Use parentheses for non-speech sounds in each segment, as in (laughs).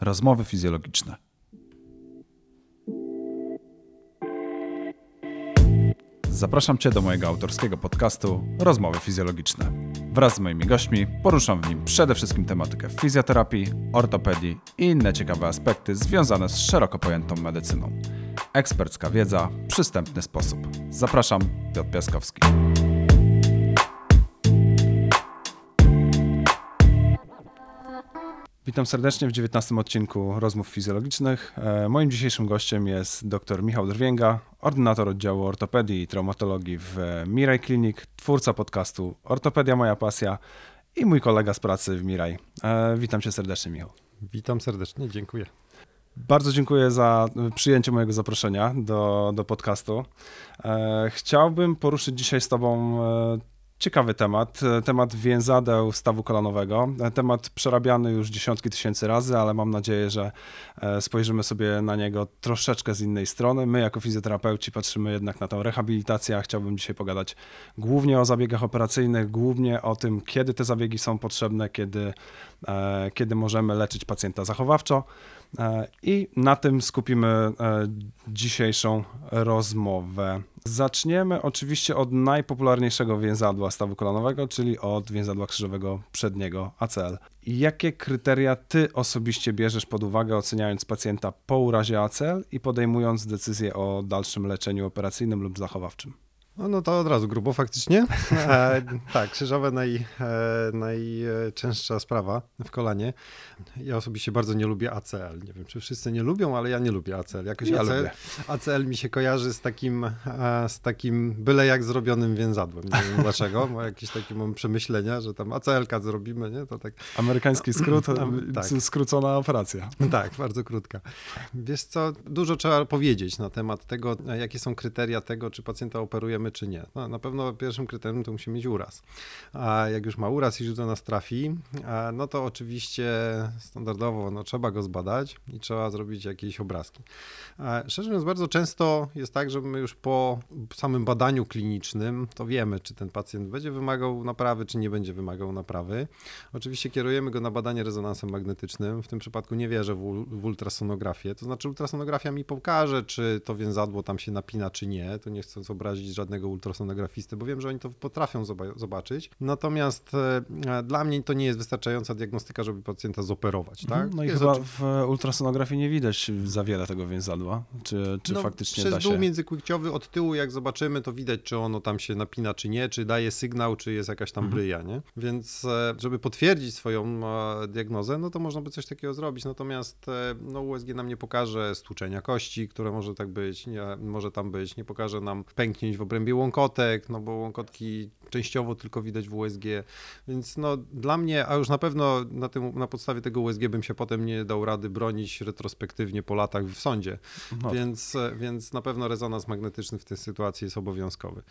Rozmowy fizjologiczne. Zapraszam Cię do mojego autorskiego podcastu Rozmowy fizjologiczne. Wraz z moimi gośćmi poruszam w nim przede wszystkim tematykę fizjoterapii, ortopedii i inne ciekawe aspekty związane z szeroko pojętą medycyną. Ekspercka wiedza, przystępny sposób. Zapraszam, Piotr Piaskowski. Witam serdecznie w 19 odcinku Rozmów Fizjologicznych. E, moim dzisiejszym gościem jest dr Michał Drwięga, ordynator oddziału ortopedii i traumatologii w Mirai Clinic, twórca podcastu Ortopedia Moja Pasja i mój kolega z pracy w Mirai. E, witam cię serdecznie, Michał. Witam serdecznie, dziękuję. Bardzo dziękuję za przyjęcie mojego zaproszenia do, do podcastu. E, chciałbym poruszyć dzisiaj z Tobą Ciekawy temat, temat więzadeł stawu kolanowego. Temat przerabiany już dziesiątki tysięcy razy, ale mam nadzieję, że e, spojrzymy sobie na niego troszeczkę z innej strony. My, jako fizjoterapeuci, patrzymy jednak na tę rehabilitację. a Chciałbym dzisiaj pogadać głównie o zabiegach operacyjnych, głównie o tym, kiedy te zabiegi są potrzebne, kiedy, e, kiedy możemy leczyć pacjenta zachowawczo. E, I na tym skupimy dzisiejszą rozmowę. Zaczniemy oczywiście od najpopularniejszego więzadła stawu kolanowego, czyli od więzadła krzyżowego przedniego ACL. Jakie kryteria ty osobiście bierzesz pod uwagę, oceniając pacjenta po urazie ACL i podejmując decyzję o dalszym leczeniu operacyjnym lub zachowawczym? No, no to od razu grubo faktycznie. (laughs) E, tak, krzyżowe naj, e, najczęstsza sprawa w kolanie. Ja osobiście bardzo nie lubię ACL. Nie wiem, czy wszyscy nie lubią, ale ja nie lubię ACL. Jakoś ja ACL, lubię. ACL mi się kojarzy z takim, e, z takim byle jak zrobionym więzadłem. Nie wiem dlaczego, bo jakieś takie mam przemyślenia, że tam ACL-ka zrobimy, nie? To tak... Amerykański skrót, (clears throat) tak. skrócona operacja. Tak, bardzo krótka. Wiesz co, dużo trzeba powiedzieć na temat tego, jakie są kryteria tego, czy pacjenta operujemy czy nie. No, na pewno pierwszym kryterium to musi mieć uraz. A jak już ma uraz i już do nas trafi, no to oczywiście standardowo no, trzeba go zbadać i trzeba zrobić jakieś obrazki. Szczerze mówiąc, bardzo często jest tak, że my już po samym badaniu klinicznym to wiemy, czy ten pacjent będzie wymagał naprawy, czy nie będzie wymagał naprawy. Oczywiście kierujemy go na badanie rezonansem magnetycznym. W tym przypadku nie wierzę w, w ultrasonografię. To znaczy ultrasonografia mi pokaże, czy to więzadło tam się napina, czy nie. To nie chcę obrazić żadnego żadnego ultrasonografisty, bo wiem, że oni to potrafią zobaczyć. Natomiast e, dla mnie to nie jest wystarczająca diagnostyka, żeby pacjenta zoperować. Tak? Mhm, no i chyba w ultrasonografii nie widać za wiele tego więzadła. Czy, czy no, faktycznie przez da się... dół międzykłykciowy od tyłu, jak zobaczymy, to widać, czy ono tam się napina, czy nie, czy daje sygnał, czy jest jakaś tam mhm. bryja, nie? Więc e, żeby potwierdzić swoją e, diagnozę, no to można by coś takiego zrobić. Natomiast no, USG nam nie pokaże stłuczenia kości, które może tak być, nie, może tam być, nie pokaże nam pęknięć w obrębie łąkotek, no bo łąkotki częściowo tylko widać w USG, więc no dla mnie, a już na pewno na, tym, na podstawie tego USG bym się potem nie dał rady bronić retrospektywnie po latach w sądzie, no. więc, więc na pewno rezonans magnetyczny w tej sytuacji jest obowiązkowy.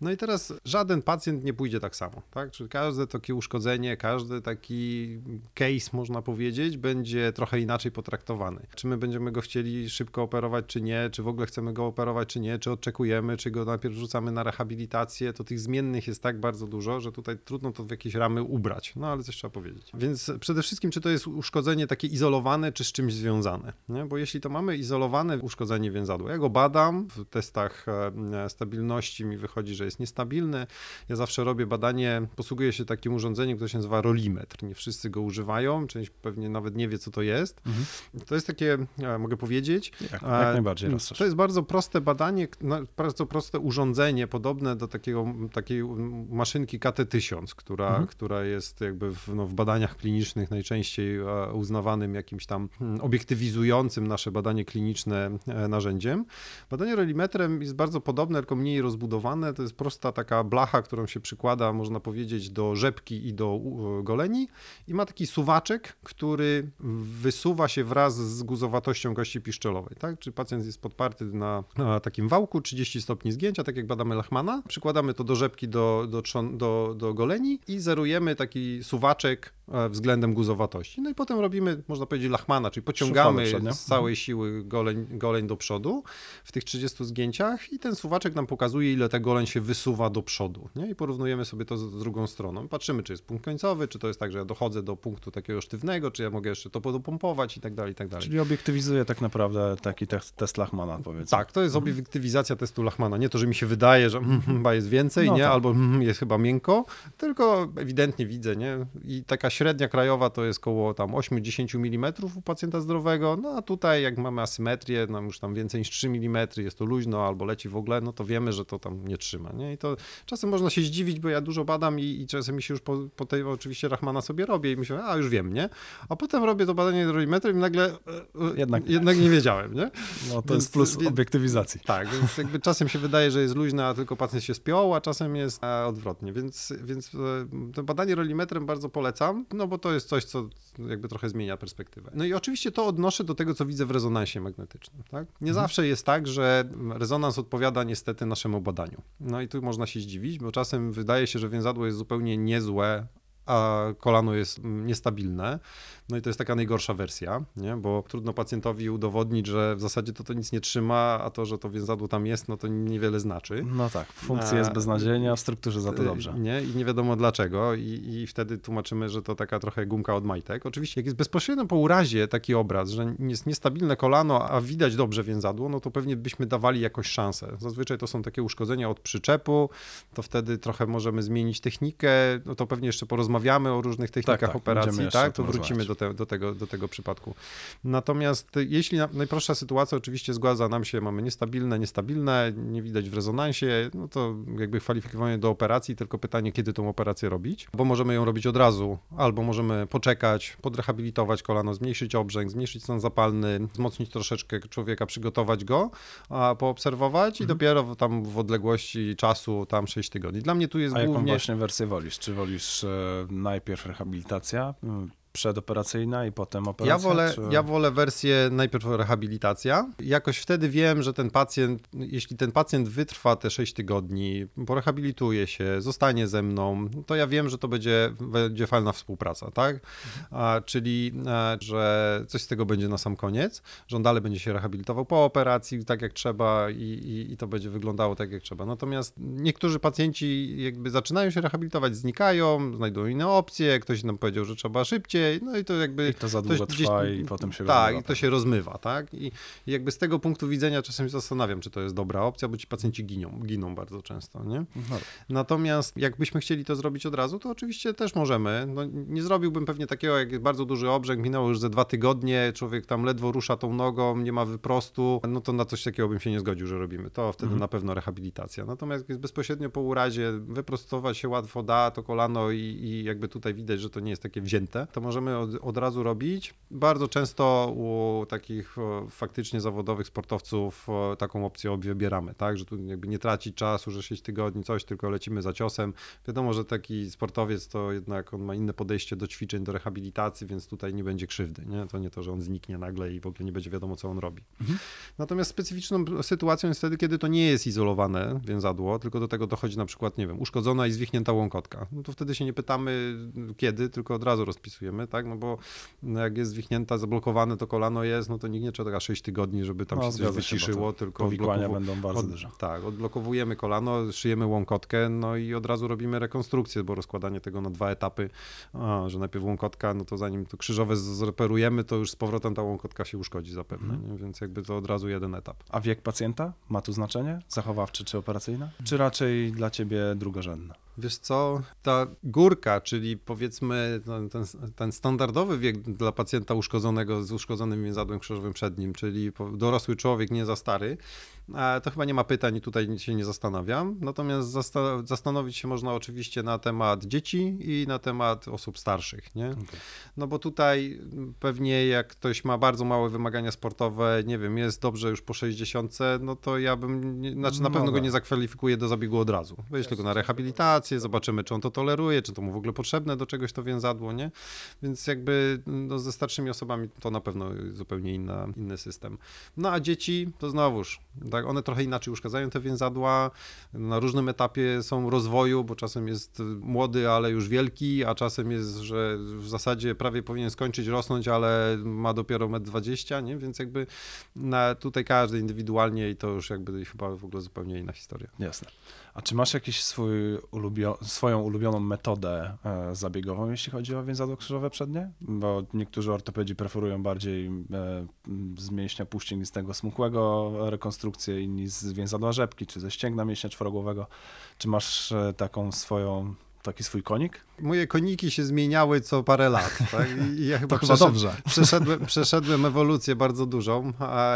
No i teraz żaden pacjent nie pójdzie tak samo, tak? Czyli każde takie uszkodzenie, każdy taki case, można powiedzieć, będzie trochę inaczej potraktowany. Czy my będziemy go chcieli szybko operować, czy nie, czy w ogóle chcemy go operować, czy nie, czy oczekujemy, czy go najpierw rzucamy na rehabilitację, to tych zmiennych jest tak bardzo dużo, że tutaj trudno to w jakieś ramy ubrać. No ale coś trzeba powiedzieć. Więc przede wszystkim, czy to jest uszkodzenie takie izolowane, czy z czymś związane? Nie? Bo jeśli to mamy izolowane uszkodzenie więzadła, ja go badam w testach e, stabilności, mi wychodzi, że jest niestabilny. Ja zawsze robię badanie, posługuję się takim urządzeniem, które się nazywa rolimetr. Nie wszyscy go używają, część pewnie nawet nie wie, co to jest. Mhm. To jest takie, e, mogę powiedzieć. Jak, jak najbardziej. To jest bardzo proste badanie, bardzo proste urządzenie, podobne do takiego, takiej maszynki KT1000, która, mhm. która jest jakby w, no, w badaniach klinicznych najczęściej e, uznawanym jakimś tam hmm, obiektywizującym nasze badanie kliniczne e, narzędziem. Badanie relimetrem jest bardzo podobne, tylko mniej rozbudowane. To jest prosta taka blacha, którą się przykłada, można powiedzieć, do rzepki i do goleni i ma taki suwaczek, który wysuwa się wraz z guzowatością kości piszczelowej. Tak? Czyli pacjent jest podparty na, na takim wałku, 30 stopni zgięcia, tak jak przykładamy lachmana, przykładamy to do rzepki, do, do, do, do goleni i zerujemy taki suwaczek e, względem guzowatości. No i potem robimy, można powiedzieć, lachmana, czyli pociągamy z całej siły goleń, goleń do przodu w tych 30 zgięciach i ten suwaczek nam pokazuje, ile ta goleń się wysuwa do przodu. Nie? I porównujemy sobie to z, drugą stroną. Patrzymy, czy jest punkt końcowy, czy to jest tak, że ja dochodzę do punktu takiego sztywnego, czy ja mogę jeszcze to podopompować i tak dalej, i tak dalej. Czyli obiektywizuje tak naprawdę taki te- test Lachmana, powiedzmy. Tak, to jest obiektywizacja testu Lachmana. Nie to, że mi się wydaje, że mm, chyba jest więcej, No nie? tak. albo mm, jest chyba miękko, tylko ewidentnie widzę, nie? I taka średnia krajowa to jest koło tam 8-10 mm u pacjenta zdrowego, no a tutaj jak mamy asymetrię, no już tam więcej niż 3 mm, jest to luźno albo leci w ogóle, no to wiemy, że to tam nie trzyma, nie? I to czasem można się zdziwić, bo ja dużo badam i, i czasem mi się już po, po tej oczywiście Rachmana sobie robię i myślę, a już wiem, nie? A potem robię to badanie rollimetrem i nagle e, Jednak nie. jednak nie wiedziałem, nie? No to Więc- jest plus obiektywizacji. Tak, więc jakby czasem się wydaje, że jest luźna, a tylko pacjent się spiął, a czasem jest odwrotnie, więc, więc e, to badanie rollimetrem bardzo polecam, no bo to jest coś, co jakby trochę zmienia perspektywę. No i oczywiście to odnoszę do tego, co widzę w rezonansie magnetycznym, tak? Nie zawsze jest tak, że rezonans odpowiada niestety naszemu badaniu. No i tu można się zdziwić, bo czasem wydaje się, że więzadło jest zupełnie niezłe, a kolano jest mm, niestabilne. No i to jest taka najgorsza wersja, nie? bo trudno pacjentowi udowodnić, że w zasadzie to to nic nie trzyma, a to, że to więzadło tam jest, no to niewiele znaczy. No tak, funkcja jest beznadziejna, w strukturze za to Y, dobrze. Nie, i nie wiadomo dlaczego, I, i wtedy tłumaczymy, że to taka trochę gumka od majtek. Oczywiście, jak jest bezpośrednio po urazie taki obraz, że jest niestabilne kolano, a widać dobrze więzadło, no to pewnie byśmy dawali jakąś szansę. Zazwyczaj to są takie uszkodzenia od przyczepu, to wtedy trochę możemy zmienić technikę, no to pewnie jeszcze porozmawiamy o różnych technikach tak, będziemy operacji, tak? To wrócimy do, te, do, tego, do tego przypadku. Natomiast jeśli na, najprostsza sytuacja oczywiście zgadza nam się, mamy niestabilne, niestabilne, nie widać w rezonansie, no to jakby kwalifikowanie do operacji, tylko pytanie, kiedy tą operację robić, bo możemy ją robić od razu, albo możemy poczekać, podrehabilitować kolano, zmniejszyć obrzęk, zmniejszyć stan zapalny, wzmocnić troszeczkę człowieka, przygotować go, a poobserwować i Mhm. dopiero tam w odległości czasu, tam 6 tygodni. Dla mnie tu jest A jaką głównie... właśnie wersję wolisz? Czy wolisz e, najpierw rehabilitacja przedoperacyjna i potem operacja? Ja wolę, czy... ja wolę wersję najpierw rehabilitacja. Jakoś wtedy wiem, że ten pacjent, jeśli ten pacjent wytrwa te 6 tygodni, porehabilituje się, zostanie ze mną, to ja wiem, że to będzie, będzie fajna współpraca, tak? A, czyli, e, że coś z tego będzie na sam koniec, że on dalej będzie się rehabilitował po operacji tak jak trzeba i, i, i to będzie wyglądało tak jak trzeba. Natomiast niektórzy pacjenci jakby zaczynają się rehabilitować, znikają, znajdują inne opcje, ktoś nam powiedział, że trzeba szybciej, no i to jakby... I to za to długo gdzieś- trwa i potem się Tak, rozmywa, i to się rozmywa, tak? I, I jakby z tego punktu widzenia czasem się zastanawiam, czy to jest dobra opcja, bo ci pacjenci giną, giną bardzo często, nie? No, Natomiast jakbyśmy chcieli to zrobić od razu, to oczywiście też możemy. No, nie zrobiłbym pewnie takiego, jak jest bardzo duży obrzęk, minęło już ze dwa tygodnie, człowiek tam ledwo rusza tą nogą, nie ma wyprostu, no to na coś takiego bym się nie zgodził, że robimy. To wtedy Mhm. na pewno rehabilitacja. Natomiast jest bezpośrednio po urazie, wyprostować się łatwo da to kolano i, i jakby tutaj widać, że to nie jest takie wzięte, to możemy od, od razu robić. Bardzo często u takich o, faktycznie zawodowych sportowców o, taką opcję wybieramy, tak, że tu jakby nie tracić czasu, że 6 tygodni coś, tylko lecimy za ciosem. Wiadomo, że taki sportowiec to jednak on ma inne podejście do ćwiczeń, do rehabilitacji, więc tutaj nie będzie krzywdy, nie? To nie to, że on zniknie nagle i w ogóle nie będzie wiadomo, co on robi. Natomiast specyficzną sytuacją jest wtedy, kiedy to nie jest izolowane więzadło, tylko do tego dochodzi na przykład, nie wiem, uszkodzona i zwichnięta łąkotka. No to wtedy się nie pytamy kiedy, tylko od razu rozpisujemy, tak? No bo no jak jest zwichnięta, zablokowane to kolano jest, no to nikt nie czeka 6 tygodni, żeby tam No, się coś się, wyciszyło, to tylko Powikłania będą bardzo od- duże. Tak, odblokowujemy kolano, szyjemy łąkotkę, no i od razu robimy rekonstrukcję, bo rozkładanie tego na dwa etapy, a, że najpierw łąkotka, no to zanim to krzyżowe zreperujemy, to już z powrotem ta łąkotka się uszkodzi zapewne, nie? więc jakby to od razu jeden etap. A wiek pacjenta ma tu znaczenie? Zachowawczy czy operacyjna? Czy raczej dla ciebie drugorzędna? Wiesz co, ta górka, czyli powiedzmy ten, ten, ten standardowy wiek dla pacjenta uszkodzonego z uszkodzonym więzadłem krzyżowym przednim, czyli dorosły człowiek, nie za stary, e, to chyba nie ma pytań i tutaj się nie zastanawiam. Natomiast zasta- zastanowić się można oczywiście na temat dzieci i na temat osób starszych, nie? No bo tutaj pewnie jak ktoś ma bardzo małe wymagania sportowe, nie wiem, jest dobrze już po 60, no to ja bym, nie, znaczy na No pewno go nie zakwalifikuję do zabiegu od razu. Weź tylko na rehabilitację, zobaczymy, czy on to toleruje, czy to mu w ogóle potrzebne do czegoś to więzadło, nie? Więc jakby no, ze starszymi osobami to na pewno zupełnie inna, inny system. No a dzieci to znowuż, tak, one trochę inaczej uszkadzają te więzadła, na różnym etapie są rozwoju, bo czasem jest młody, ale już wielki, a czasem jest, że w zasadzie prawie powinien skończyć rosnąć, ale ma dopiero 1,20 m, nie? Więc jakby na, tutaj każdy indywidualnie i to już jakby chyba w ogóle zupełnie inna historia. Jasne. A czy masz swój ulubio- swoją ulubioną metodę e, zabiegową, jeśli chodzi o więzadło krzyżowe przednie? Bo niektórzy ortopedzi preferują bardziej e, z mięśnia półścięgnistego smukłego rekonstrukcję, inni z więzadła rzepki, czy ze ścięgna mięśnia czworogłowego. Czy masz e, taką swoją, taki swój konik? Moje koniki się zmieniały co parę lat, (laughs) tak? I, ja chyba, chyba dobrze. (laughs) Przeszedłem, przeszedłem ewolucję bardzo dużą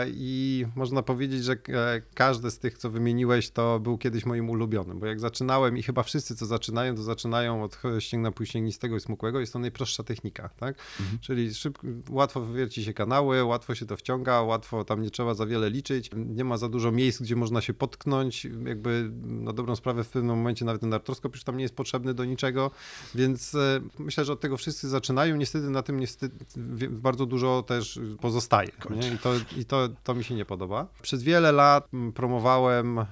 i można powiedzieć, że e, każdy z tych, co wymieniłeś, to był kiedyś moim ulubionym, bo jak zaczynałem i chyba wszyscy, co zaczynają, to zaczynają od ścięgna półścięgnistego i smukłego, jest to najprostsza technika, tak? Czyli szybko, łatwo wywierci się kanały, łatwo się to wciąga, łatwo tam nie trzeba za wiele liczyć, nie ma za dużo miejsc, gdzie można się potknąć, jakby na dobrą sprawę w pewnym momencie nawet ten artroskop już tam nie jest potrzebny do niczego, więc e, myślę, że od tego wszyscy zaczynają. Niestety na tym niestety bardzo dużo też pozostaje. I, to, i to, to mi się nie podoba. Przez wiele lat mm, promowałem e,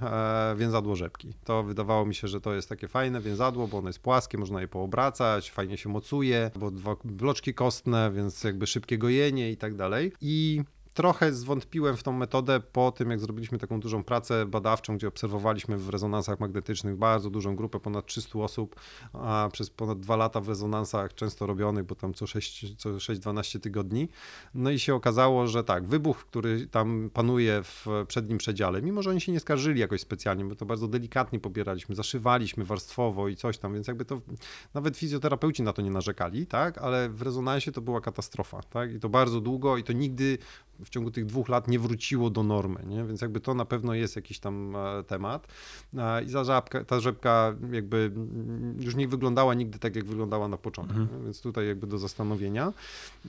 więzadło rzepki. To wydawało mi się, że to jest takie fajne więzadło, bo ono jest płaskie, można je poobracać, fajnie się mocuje, bo dwa bloczki kostne, więc jakby szybkie gojenie i tak dalej. I Trochę zwątpiłem w tą metodę po tym, jak zrobiliśmy taką dużą pracę badawczą, gdzie obserwowaliśmy w rezonansach magnetycznych bardzo dużą grupę, ponad 300 osób, a przez ponad dwa lata w rezonansach często robionych, bo tam co 6 co 6-12 tygodni. No i się okazało, że tak, wybuch, który tam panuje w przednim przedziale, mimo że oni się nie skarżyli jakoś specjalnie, bo to bardzo delikatnie pobieraliśmy, zaszywaliśmy warstwowo i coś tam, więc jakby to nawet fizjoterapeuci na to nie narzekali, tak, ale w rezonansie to była katastrofa, tak, i to bardzo długo i to nigdy w ciągu tych dwóch lat nie wróciło do normy, nie? więc jakby to na pewno jest jakiś tam e, temat. A, I za żabka, ta rzepka jakby mm, już nie wyglądała nigdy tak, jak wyglądała na początku, nie? więc tutaj jakby do zastanowienia.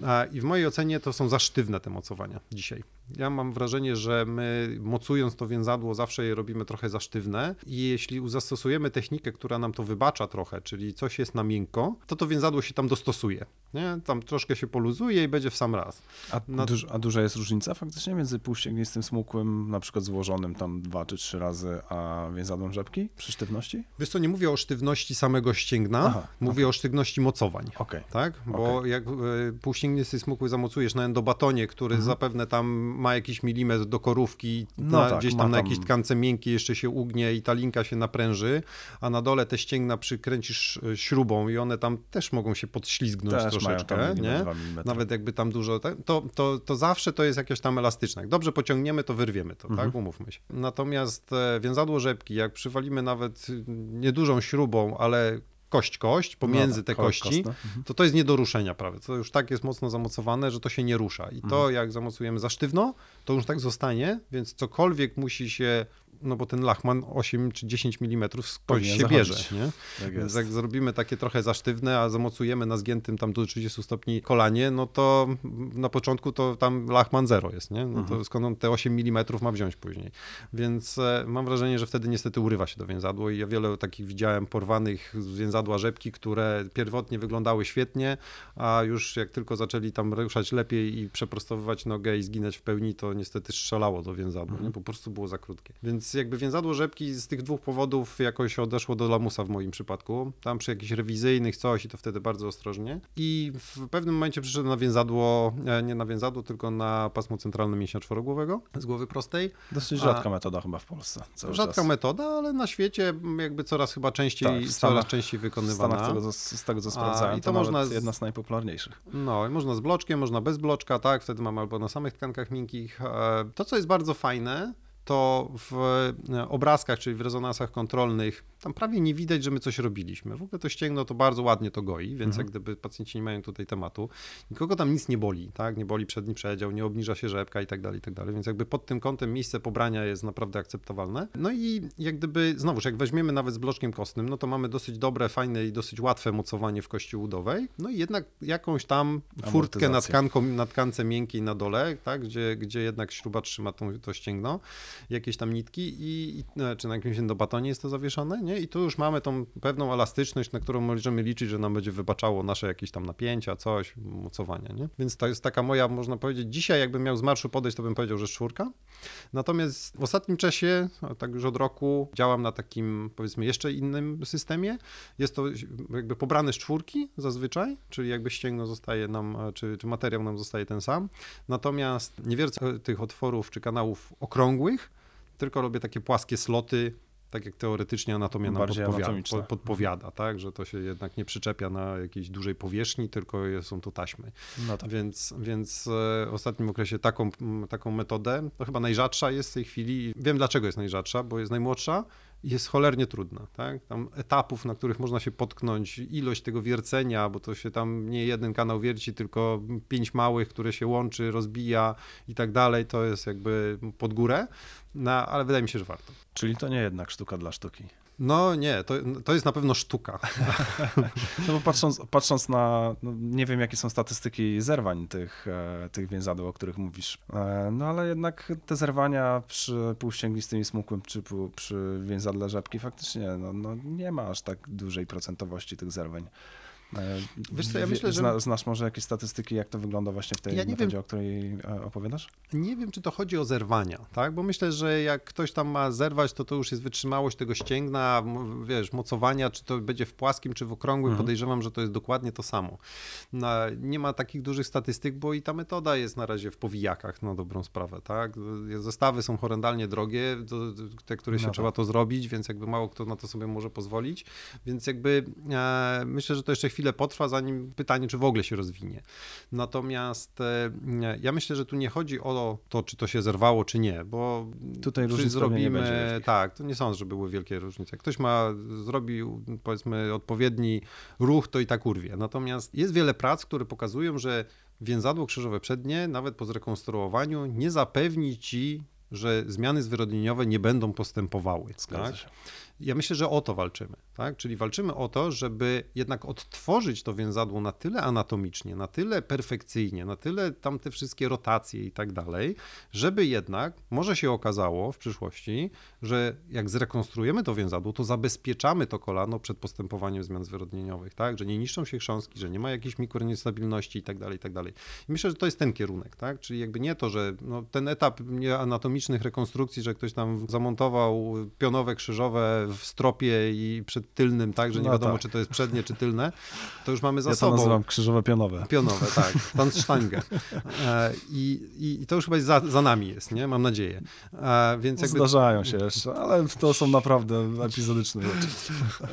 A, I w mojej ocenie to są za sztywne te mocowania dzisiaj. Ja mam wrażenie, że my mocując to więzadło zawsze je robimy trochę za sztywne i jeśli zastosujemy technikę, która nam to wybacza trochę, czyli coś jest na miękko, to to więzadło się tam dostosuje. Nie? Tam troszkę się poluzuje i będzie w sam raz. A, No- duż, a duża jest różnica faktycznie między półścięgnistym smukłym, na przykład złożonym tam dwa czy trzy razy, a więzadłem rzepki przy sztywności? Wiesz co, nie mówię o sztywności samego ścięgna, Aha, mówię o sztywności mocowań. Okej. Tak? Bo jak e, półścięgnisty smukły zamocujesz na endobatonie, który zapewne tam ma jakiś milimetr do korówki, Mhm. No na, tak, gdzieś ma tam na tam- jakiejś tkance miękkiej jeszcze się ugnie i ta linka się napręży, a na dole te ścięgna przykręcisz e, śrubą i one tam też mogą się podślizgnąć Też troszeczkę, tam nie? Nawet jakby tam dużo, tak, to, to, to zawsze to jest jakieś tam elastyczne. Jak dobrze pociągniemy, to wyrwiemy to, Mhm. tak? Umówmy się. Natomiast e, więzadło rzepki, jak przywalimy nawet y, niedużą śrubą, ale kość kość pomiędzy No tak, te ko- kości. Mhm. to to jest nie do ruszenia prawie. To już tak jest mocno zamocowane, że to się nie rusza. I to Mhm. jak zamocujemy za sztywno, to już tak zostanie, więc cokolwiek musi się, no bo ten lachman 8 czy 10 mm skądś się zachodzić. bierze, nie? Tak Więc jak zrobimy takie trochę za sztywne, a zamocujemy na zgiętym tam do 30 stopni kolanie, no to na początku to tam lachman zero jest, nie? No Mhm. to skąd on te 8 mm ma wziąć później. Więc e, mam wrażenie, że wtedy niestety urywa się to więzadło i ja wiele takich widziałem porwanych z więzadła rzepki, które pierwotnie wyglądały świetnie, a już jak tylko zaczęli tam ruszać lepiej i przeprostowywać nogę i zginąć w pełni, to niestety strzelało do więzadła, Mhm. nie? po prostu było za krótkie. Więc jakby więzadło rzepki z tych dwóch powodów jakoś odeszło do lamusa w moim przypadku. Tam przy jakichś rewizyjnych coś i to wtedy bardzo ostrożnie. I w pewnym momencie przyszedłem na więzadło, e, nie na więzadło, tylko na pasmo centralne mięśnia czworogłowego z głowy prostej. Dosyć a- rzadka metoda chyba w Polsce. Rzadka czas. metoda, ale na świecie jakby coraz chyba częściej, Tak, w coraz Stanach- częściej W wykonywana. Stanach tego, co- z tego co A, sprawdzałem, i to, to można z- jedna z najpopularniejszych. No, i można z bloczkiem, można bez bloczka, tak, wtedy mamy albo na samych tkankach miękkich. E, To, co jest bardzo fajne, to w e, obrazkach, czyli w rezonansach kontrolnych, tam prawie nie widać, że my coś robiliśmy. W ogóle to ścięgno to bardzo ładnie to goi, więc jak gdyby pacjenci nie mają tutaj tematu, nikogo tam nic nie boli, tak, nie boli przedni przedział, nie obniża się rzepka i tak dalej, i tak dalej, więc jakby pod tym kątem miejsce pobrania jest naprawdę akceptowalne. No i jak gdyby, znowuż, jak weźmiemy nawet z bloczkiem kostnym, no to mamy dosyć dobre, fajne i dosyć łatwe mocowanie w kości udowej, no i jednak jakąś tam furtkę na tkanką, na tkance miękkiej na dole, tak, gdzie, gdzie jednak śruba trzyma tą, to ścięgno. Jakieś tam nitki i, i e, czy na jakimś endobatonie jest to zawieszone, nie? I tu już mamy tą pewną elastyczność, na którą możemy liczyć, że nam będzie wybaczało nasze jakieś tam napięcia, coś, mocowania, nie? Więc to jest taka moja, można powiedzieć, dzisiaj jakbym miał z marszu podejść, to bym powiedział, że czwórka. Natomiast w ostatnim czasie, tak już od roku, działam na takim, powiedzmy, jeszcze innym systemie. Jest to jakby pobrane z czwórki zazwyczaj, czyli jakby ścięgno zostaje nam, czy, czy materiał nam zostaje ten sam. Natomiast nie wiercę tych otworów czy kanałów okrągłych, tylko robię takie płaskie sloty, tak jak teoretycznie anatomia nam podpowiada, podpowiada, tak, że to się jednak nie przyczepia na jakiejś dużej powierzchni, tylko są to taśmy. No tak. Więc, więc e, w ostatnim okresie taką, taką metodę, to chyba najrzadsza jest w tej chwili. Wiem dlaczego jest najrzadsza, bo jest najmłodsza jest cholernie trudna. Tak? Tam etapów, na których można się potknąć, ilość tego wiercenia, bo to się tam nie jeden kanał wierci, tylko pięć małych, które się łączy, rozbija i tak dalej, to jest jakby pod górę, no, ale wydaje mi się, że warto. Czyli to nie jednak sztuka dla sztuki. No nie, to, to jest na pewno sztuka. (laughs) No bo patrząc, patrząc na, no nie wiem jakie są statystyki zerwań tych, e, tych więzadeł, o których mówisz, e, no ale jednak te zerwania przy półścięglistym i smukłym czy przy więzadle rzepki faktycznie no, no nie ma aż tak dużej procentowości tych zerwań. E, Wiesz co, ja myślę, że- Zna, znasz może jakieś statystyki, jak to wygląda właśnie w tej Ja metodzie, wiem. o której e, opowiadasz? Nie wiem, czy to chodzi o zerwania, tak? Bo myślę, że jak ktoś tam ma zerwać, to to już jest wytrzymałość tego ścięgna, wiesz, mocowania, czy to będzie w płaskim, czy w okrągłym. Mhm. Podejrzewam, że to jest dokładnie to samo. No, nie ma takich dużych statystyk, bo i ta metoda jest na razie w powijakach, na dobrą sprawę, tak? Zestawy są horrendalnie drogie, te, które się No tak. trzeba to zrobić, więc jakby mało kto na to sobie może pozwolić. Więc jakby e, myślę, że to jeszcze chwilę potrwa, zanim pytanie, czy w ogóle się rozwinie. Natomiast e, ja myślę, że tu nie chodzi o to, czy to się zerwało, czy nie, bo Tutaj czy wielkich. tak, to nie sądzę, że były wielkie różnice. Jak ktoś ma, zrobił powiedzmy odpowiedni ruch, to i tak urwie. Natomiast jest wiele prac, które pokazują, że więzadło krzyżowe przednie, nawet po zrekonstruowaniu, nie zapewni ci, że zmiany zwyrodnieniowe nie będą postępowały. Tak? Ja myślę, że o to walczymy, tak? Czyli walczymy o to, żeby jednak odtworzyć to więzadło na tyle anatomicznie, na tyle perfekcyjnie, na tyle tam te wszystkie rotacje i tak dalej, żeby jednak, może się okazało w przyszłości, że jak zrekonstruujemy to więzadło, to zabezpieczamy to kolano przed postępowaniem zmian zwyrodnieniowych, tak? Że nie niszczą się chrząstki, że nie ma jakiejś mikroniestabilności i tak dalej, i tak dalej. I myślę, że to jest ten kierunek, tak? Czyli jakby nie to, że no, ten etap anatomicznych rekonstrukcji, że ktoś tam zamontował pionowe, krzyżowe w stropie i przed tylnym, tak, że nie No wiadomo, tak. czy to jest przednie, czy tylne, to już mamy za Ja to sobą. nazywam krzyżowe pionowe. Pionowe, tak, (laughs) Tanzstange. E, I, I to już chyba za, za nami jest, nie? Mam nadzieję. E, Więc jakby Zdarzają się jeszcze, ale to są naprawdę epizodyczne rzeczy.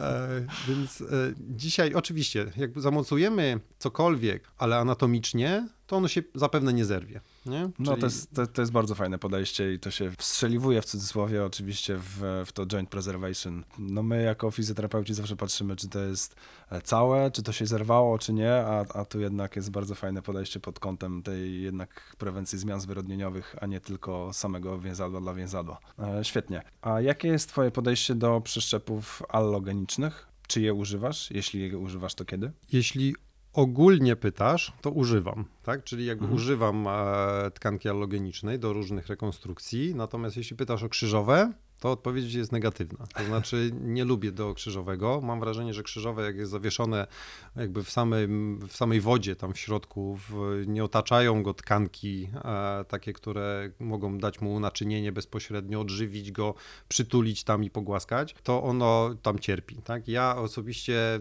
E, więc dzisiaj oczywiście, jak zamocujemy cokolwiek, ale anatomicznie, to ono się zapewne nie zerwie. Nie? No Czyli- to jest, to, to jest bardzo fajne podejście i to się wstrzeliwuje w cudzysłowie oczywiście w, w to joint preservation. No my jako fizjoterapeuci zawsze patrzymy, czy to jest e, całe, czy to się zerwało, czy nie, a, a tu jednak jest bardzo fajne podejście pod kątem tej jednak prewencji zmian zwyrodnieniowych, a nie tylko samego więzadła dla więzadła. E, świetnie. A jakie jest twoje podejście do przeszczepów allogenicznych? Czy je używasz? Jeśli je używasz, to kiedy? Jeśli ogólnie pytasz, to używam, tak? Czyli jakby Mhm. używam e, tkanki allogenicznej do różnych rekonstrukcji, natomiast jeśli pytasz o krzyżowe, odpowiedź jest negatywna. To znaczy nie lubię do krzyżowego. Mam wrażenie, że krzyżowe jak jest zawieszone jakby w, samym, w samej wodzie tam w środku, w, nie otaczają go tkanki e, takie, które mogą dać mu naczynienie bezpośrednio, odżywić go, przytulić tam i pogłaskać, to ono tam cierpi. Tak? Ja osobiście e,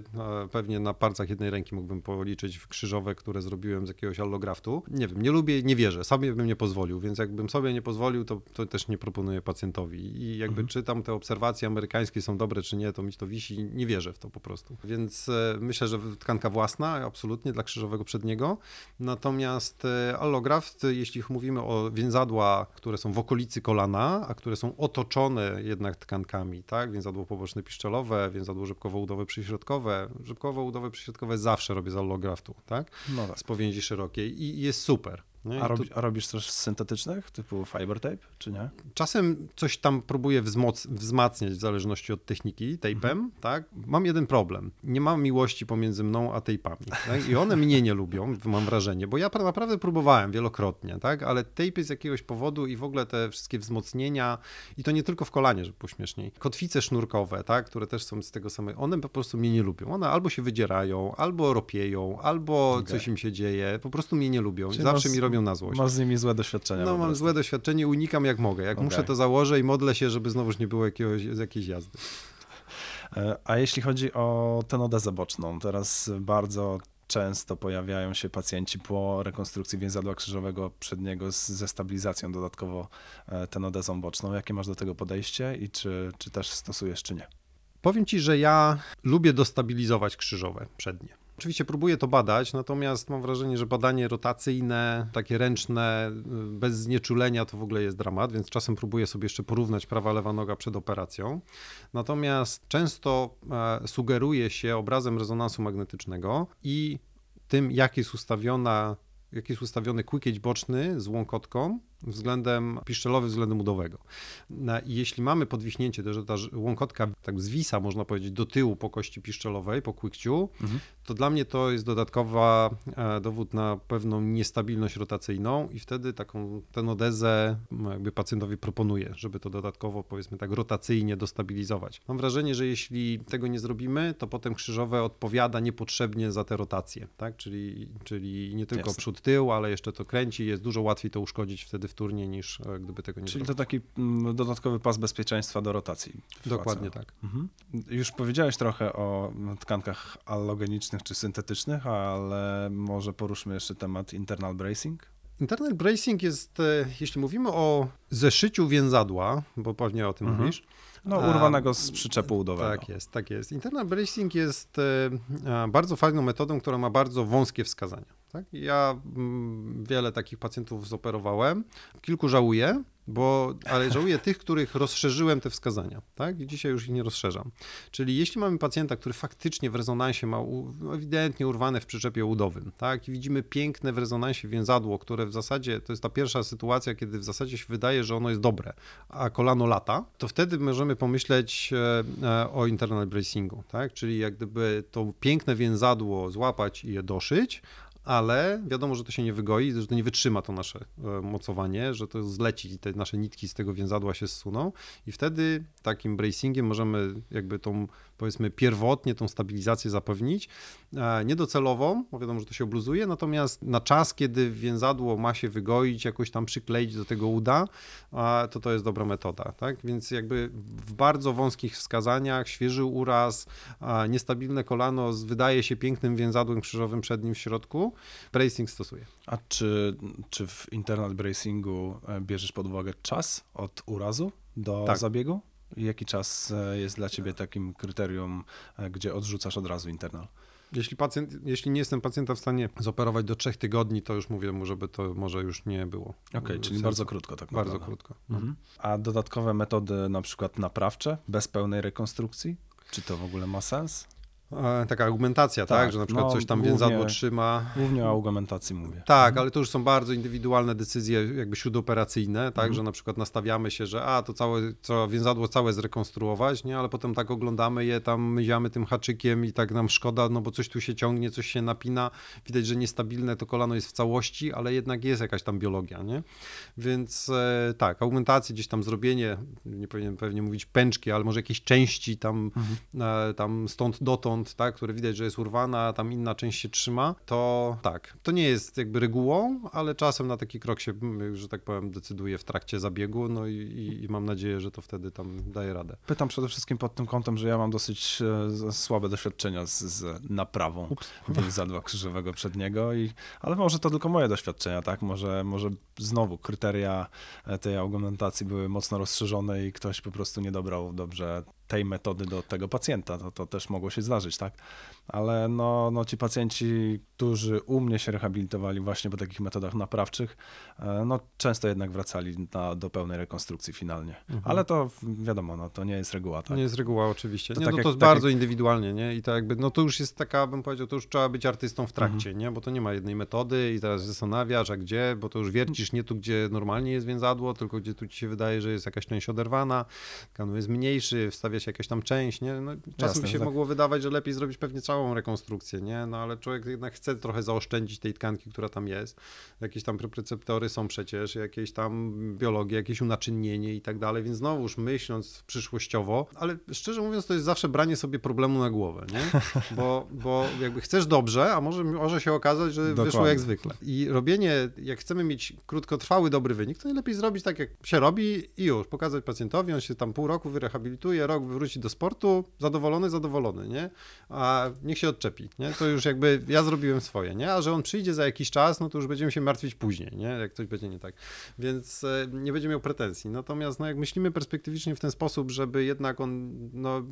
pewnie na palcach jednej ręki mógłbym policzyć w krzyżowe, które zrobiłem z jakiegoś allograftu. Nie wiem, nie lubię, nie wierzę, sobie bym nie pozwolił, więc jakbym sobie nie pozwolił, to, to też nie proponuję pacjentowi. I jakby czy tam te obserwacje amerykańskie są dobre, czy nie, to mi to wisi, nie wierzę w to po prostu. Więc e, myślę, że tkanka własna, absolutnie dla krzyżowego przedniego. Natomiast e, allograft, jeśli mówimy o więzadła, które są w okolicy kolana, a które są otoczone jednak tkankami, tak? Więzadło poboczne piszczelowe, więzadło rzepkowo-udowe przyśrodkowe. Rzepkowo-udowe przyśrodkowe zawsze robię z allograftu, tak? No tak. z powięzi szerokiej i jest super. I A, robi, a robisz też z syntetycznych, typu fiber tape, czy nie? Czasem coś tam próbuję wzmoc- wzmacniać w zależności od techniki, tape'em, Mhm. tak? Mam jeden problem. Nie mam miłości pomiędzy mną a tape'ami. Tak? I one mnie nie lubią, mam wrażenie, bo ja pra- naprawdę próbowałem wielokrotnie, tak? Ale tape'y z jakiegoś powodu i w ogóle te wszystkie wzmocnienia, i to nie tylko w kolanie, żeby było śmieszniej, kotwice sznurkowe, tak? Które też są z tego samego, one po prostu mnie nie lubią. One albo się wydzierają, albo ropieją, albo Okej. coś im się dzieje, po prostu mnie nie lubią. Czyli Zawsze mi robią na złość. Masz z nimi złe doświadczenia. No mam złe doświadczenie, unikam jak mogę. Jak Okej. muszę, to założę i modlę się, żeby znowuż nie było jakiegoś, jakiejś jazdy. E, A jeśli chodzi o tenodezę boczną, teraz bardzo często pojawiają się pacjenci po rekonstrukcji więzadła krzyżowego przedniego z, ze stabilizacją dodatkowo e, tenodezą boczną. Jakie masz do tego podejście i czy, czy też stosujesz, czy nie? Powiem ci, że ja lubię dostabilizować krzyżowe przednie. Oczywiście próbuję to badać, natomiast mam wrażenie, że badanie rotacyjne, takie ręczne, y, bez znieczulenia to w ogóle jest dramat, więc czasem próbuję sobie jeszcze porównać prawa, lewa noga przed operacją. Natomiast często e, sugeruje się obrazem rezonansu magnetycznego i tym, jak jest ustawiona jak jest ustawiony quick boczny z łąkotką względem piszczelowy względem udowego. Jeśli mamy podwichnięcie, to że ta łąkotka tak zwisa, można powiedzieć, do tyłu po kości piszczelowej, po quickciu, Mhm. to dla mnie to jest dodatkowa e, dowód na pewną niestabilność rotacyjną i wtedy taką tenodezę m, jakby pacjentowi proponuję, żeby to dodatkowo powiedzmy tak rotacyjnie dostabilizować. Mam wrażenie, że jeśli tego nie zrobimy, to potem krzyżowe odpowiada niepotrzebnie za te rotacje, tak? Czyli, czyli nie tylko Jasne. przód, tył, ale jeszcze to kręci, jest dużo łatwiej to uszkodzić wtedy wtórnie niż e, gdyby tego nie Czyli zrobić. to taki mm, dodatkowy pas bezpieczeństwa do rotacji. Dokładnie tak. Mhm. Już powiedziałeś trochę o tkankach allogenicznych czy syntetycznych, ale może poruszmy jeszcze temat internal bracing. Internal bracing jest, e, jeśli mówimy o zeszyciu więzadła, bo pewnie o tym Mhm. mówisz. No, urwanego z przyczepu udowego. Tak jest, tak jest. Internal bracing jest e, bardzo fajną metodą, która ma bardzo wąskie wskazania. Tak? Ja mm, wiele takich pacjentów zoperowałem. Kilku żałuję, bo, ale żałuję tych, których rozszerzyłem te wskazania. Tak? I dzisiaj już ich nie rozszerzam. Czyli jeśli mamy pacjenta, który faktycznie w rezonansie ma u, no, ewidentnie urwane w przyczepie udowym, tak? i widzimy piękne w rezonansie więzadło, które w zasadzie to jest ta pierwsza sytuacja, kiedy w zasadzie się wydaje, że ono jest dobre, a kolano lata, to wtedy możemy pomyśleć e, e, o internal bracingu, tak? czyli jak gdyby to piękne więzadło złapać i je doszyć, ale wiadomo, że to się nie wygoi, że to nie wytrzyma to nasze e, mocowanie, że to zleci te nasze nitki z tego więzadła się zsuną i wtedy takim bracingiem możemy jakby tą powiedzmy pierwotnie tą stabilizację zapewnić, e, niedocelową, bo wiadomo, że to się obluzuje, natomiast na czas, kiedy więzadło ma się wygoić, jakoś tam przykleić do tego uda, to to jest dobra metoda, tak? Więc jakby w bardzo wąskich wskazaniach, świeży uraz, niestabilne kolano z, wydaje się pięknym więzadłem krzyżowym przednim w środku, bracing stosuje. A czy, czy w internal bracingu e, bierzesz pod uwagę czas od urazu do Tak. zabiegu? Jaki czas e, jest dla ciebie takim kryterium, e, gdzie odrzucasz od razu internal? Jeśli, pacjent, jeśli nie jestem pacjenta w stanie zoperować do trzech tygodni, to już mówię mu, żeby to może już nie było. Okej, czyli sensu. bardzo krótko tak Bardzo naprawdę. krótko. Mhm. A dodatkowe metody na przykład naprawcze, bez pełnej rekonstrukcji? Czy to w ogóle ma sens? E, Taka argumentacja, tak, Tak, że na przykład no, coś tam głównie- więzadło trzyma. Głównie o argumentacji mówię. Tak, ale to już są bardzo indywidualne decyzje jakby śródoperacyjne, tak, Mhm. że na przykład nastawiamy się, że a, to całe, co więzadło całe zrekonstruować, nie, ale potem tak oglądamy je, tam myziamy tym haczykiem i tak nam szkoda, no bo coś tu się ciągnie, coś się napina, widać, że niestabilne to kolano jest w całości, ale jednak jest jakaś tam biologia, nie, więc e, tak, augmentację, gdzieś tam zrobienie, nie powinienem pewnie mówić pęczki, ale może jakieś części tam, e, tam stąd dotąd, tak, które widać, że jest urwana, a tam inna część się trzyma, to tak, to nie jest jakby regułą, ale czasem na taki krok się, mm, że tak powiem, decyduje w trakcie zabiegu, no i, i, i mam nadzieję, że to wtedy tam daje radę. Pytam przede wszystkim pod tym kątem, że ja mam dosyć e, słabe doświadczenia z, z naprawą więzadła krzyżowego przedniego, i, ale może to tylko moje doświadczenia, tak? Może, może znowu kryteria e, tej argumentacji były mocno rozszerzone i ktoś po prostu nie dobrał dobrze tej metody do tego pacjenta. To, to też mogło się zdarzyć, tak? Ale no, no ci pacjenci, którzy u mnie się rehabilitowali właśnie po takich metodach naprawczych, e, no często jednak wracali na, do pełnej rekonstrukcji finalnie. Ale to wiadomo, no, to nie jest reguła, tak? Nie jest reguła oczywiście. To nie, tak no jak- to jest tak bardzo indywidualnie, nie? I to jakby, no to już jest taka, bym powiedział, to już trzeba być artystą w trakcie, Mhm. nie? Bo to nie ma jednej metody i teraz zastanawiasz, a gdzie, bo to już wiercisz nie tu, gdzie normalnie jest więzadło, tylko gdzie tu ci się wydaje, że jest jakaś część oderwana, kanał jest mniejszy, wstawia się jakaś tam część, nie? No, czasem Jasne, się tak. mogło wydawać, że lepiej zrobić pewnie całą rekonstrukcję, nie? No ale człowiek jednak chce trochę zaoszczędzić tej tkanki, która tam jest. Jakieś tam receptory są przecież, jakieś tam biologie, jakieś unaczynnienie i tak dalej, więc znowuż myśląc przyszłościowo, ale szczerze mówiąc to jest zawsze branie sobie problemu na głowę, nie? (laughs) Bo, bo jakby chcesz dobrze, a może, może się okazać, że wyszło Dokładnie. jak zwykle. I robienie, jak chcemy mieć krótkotrwały dobry wynik, to najlepiej zrobić tak, jak się robi i już, pokazać pacjentowi, on się tam pół roku wyrehabilituje, rok wróci do sportu, zadowolony, zadowolony, nie? A niech się odczepi, nie? To już jakby ja zrobiłem swoje, nie? A że on przyjdzie za jakiś czas, no to już będziemy się martwić później, nie? Jak coś będzie nie tak. Więc e, nie będzie miał pretensji. Natomiast no, jak myślimy perspektywicznie w ten sposób, żeby jednak on, no,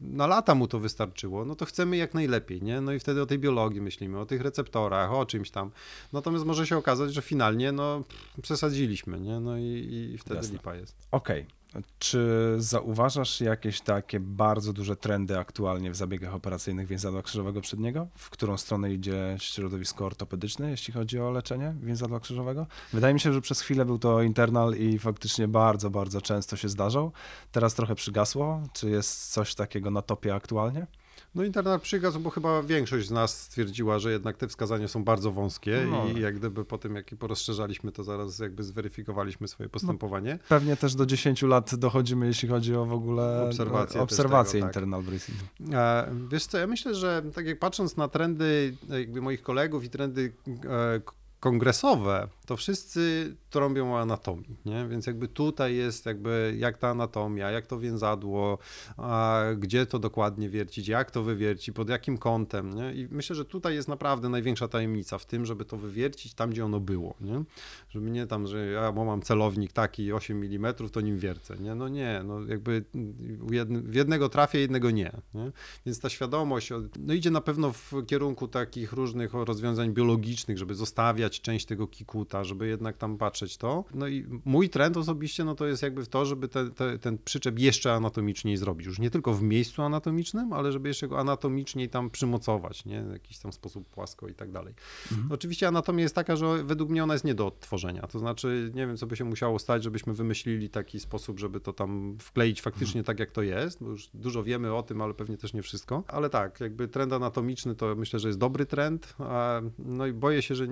na lata mu to wystarczyło, no to chcemy jak najlepiej, nie? No i wtedy o tej biologii myślimy, o tych receptorach, o czymś tam. Natomiast może się okazać, że finalnie, no, przesadziliśmy, nie? No i, i wtedy Jasne. lipa jest. Okej. Czy zauważasz jakieś takie bardzo duże trendy aktualnie w zabiegach operacyjnych więzadła krzyżowego przedniego? W którą stronę idzie środowisko ortopedyczne, jeśli chodzi o leczenie więzadła krzyżowego? Wydaje mi się, że przez chwilę był to internal i faktycznie bardzo, bardzo często się zdarzał. Teraz trochę przygasło. Czy jest coś takiego na topie aktualnie? No internat przygasł, bo chyba większość z nas stwierdziła, że jednak te wskazania są bardzo wąskie No. i jak gdyby po tym, jak porozszerzaliśmy, to zaraz jakby zweryfikowaliśmy swoje postępowanie. Pewnie też do 10 lat dochodzimy, jeśli chodzi o w ogóle Obserwacje obserwacje tego, tak. internal bracing. E, Wiesz co, ja myślę, że tak jak patrząc na trendy e, jakby moich kolegów i trendy e, kongresowe, to wszyscy trąbią o anatomii, nie? Więc jakby tutaj jest jakby jak ta anatomia, jak to więzadło, gdzie to dokładnie wiercić, jak to wywierci, pod jakim kątem, nie? I myślę, że tutaj jest naprawdę największa tajemnica w tym, żeby to wywiercić tam, gdzie ono było, nie? Żeby nie tam, że ja bo mam celownik taki 8 mm, to nim wiercę, nie? No nie, no jakby w jednego trafię, jednego nie, nie? Więc ta świadomość no idzie na pewno w kierunku takich różnych rozwiązań biologicznych, żeby zostawiać część tego kikuta, żeby jednak tam patrzeć to. No i mój trend osobiście no to jest jakby w to, żeby te, te, ten przyczep jeszcze anatomiczniej zrobić. Już nie tylko w miejscu anatomicznym, ale żeby jeszcze go anatomiczniej tam przymocować, nie? W jakiś tam sposób płasko i tak dalej. Oczywiście anatomia jest taka, że według mnie ona jest nie do odtworzenia. To znaczy, nie wiem, co by się musiało stać, żebyśmy wymyślili taki sposób, żeby to tam wkleić faktycznie tak, jak to jest, bo już dużo wiemy o tym, ale pewnie też nie wszystko. Ale tak, jakby trend anatomiczny to myślę, że jest dobry trend, no i boję się, że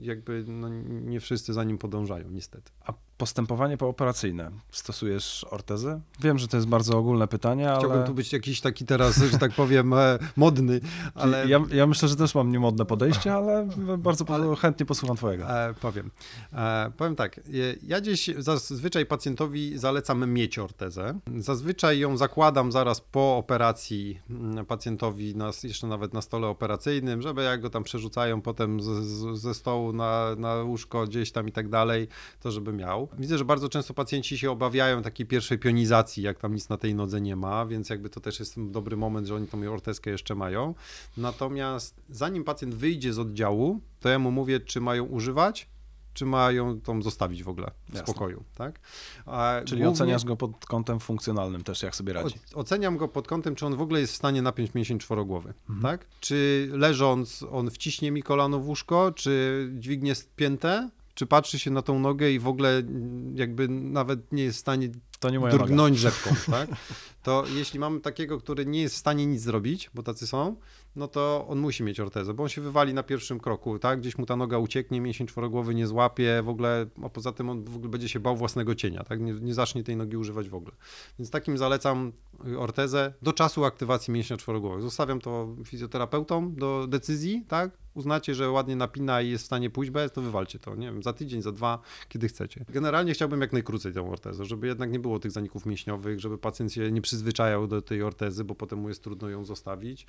jakby no, nie wszyscy za nim podążają, niestety. A postępowanie pooperacyjne, stosujesz ortezy? Wiem, że to jest bardzo ogólne pytanie, ale... Chciałbym tu być jakiś taki teraz, że tak powiem, e, modny, ale... Ja, ja myślę, że też mam niemodne podejście, ale bardzo po- chętnie posłucham twojego. E, powiem. E, powiem tak. Ja gdzieś zazwyczaj pacjentowi zalecam mieć ortezę. Zazwyczaj ją zakładam zaraz po operacji mm, pacjentowi, na, jeszcze nawet na stole operacyjnym, żeby jak go tam przerzucają potem z, z, ze stołu na, na łóżko gdzieś tam i tak dalej, to żeby miał. Widzę, że bardzo często pacjenci się obawiają takiej pierwszej pionizacji, jak tam nic na tej nodze nie ma, więc jakby to też jest dobry moment, że oni tą ortezkę jeszcze mają. Natomiast zanim pacjent wyjdzie z oddziału, to ja mu mówię, czy mają używać, czy mają tą zostawić w ogóle w Jasne. spokoju, tak? A Czyli głównie oceniasz go pod kątem funkcjonalnym też, jak sobie radzi. o- Oceniam go pod kątem, czy on w ogóle jest w stanie napiąć mięsień czworogłowy, Mhm. tak? Czy leżąc on wciśnie mi kolano w łóżko, czy dźwignie spięte, czy patrzy się na tą nogę i w ogóle mm, jakby nawet nie jest w stanie To nie moja noga. drgnąć rzepką, (laughs) tak? To jeśli mamy takiego, który nie jest w stanie nic zrobić, bo tacy są, no to on musi mieć ortezę, bo on się wywali na pierwszym kroku, tak? Gdzieś mu ta noga ucieknie, mięsień czworogłowy nie złapie, w ogóle, a poza tym on w ogóle będzie się bał własnego cienia, tak? Nie, nie zacznie tej nogi używać w ogóle. Więc takim zalecam y, ortezę do czasu aktywacji mięśnia czworogłowego. Zostawiam to fizjoterapeutom do decyzji, tak? Uznacie, że ładnie napina i jest w stanie pójść bez, to wywalcie to, nie wiem, za tydzień, za dwa, kiedy chcecie. Generalnie chciałbym jak najkrócej tę ortezę, żeby jednak nie było tych zaników mięśniowych, żeby pacjent się nie przyzwyczajał do tej ortezy, bo potem mu jest trudno ją zostawić.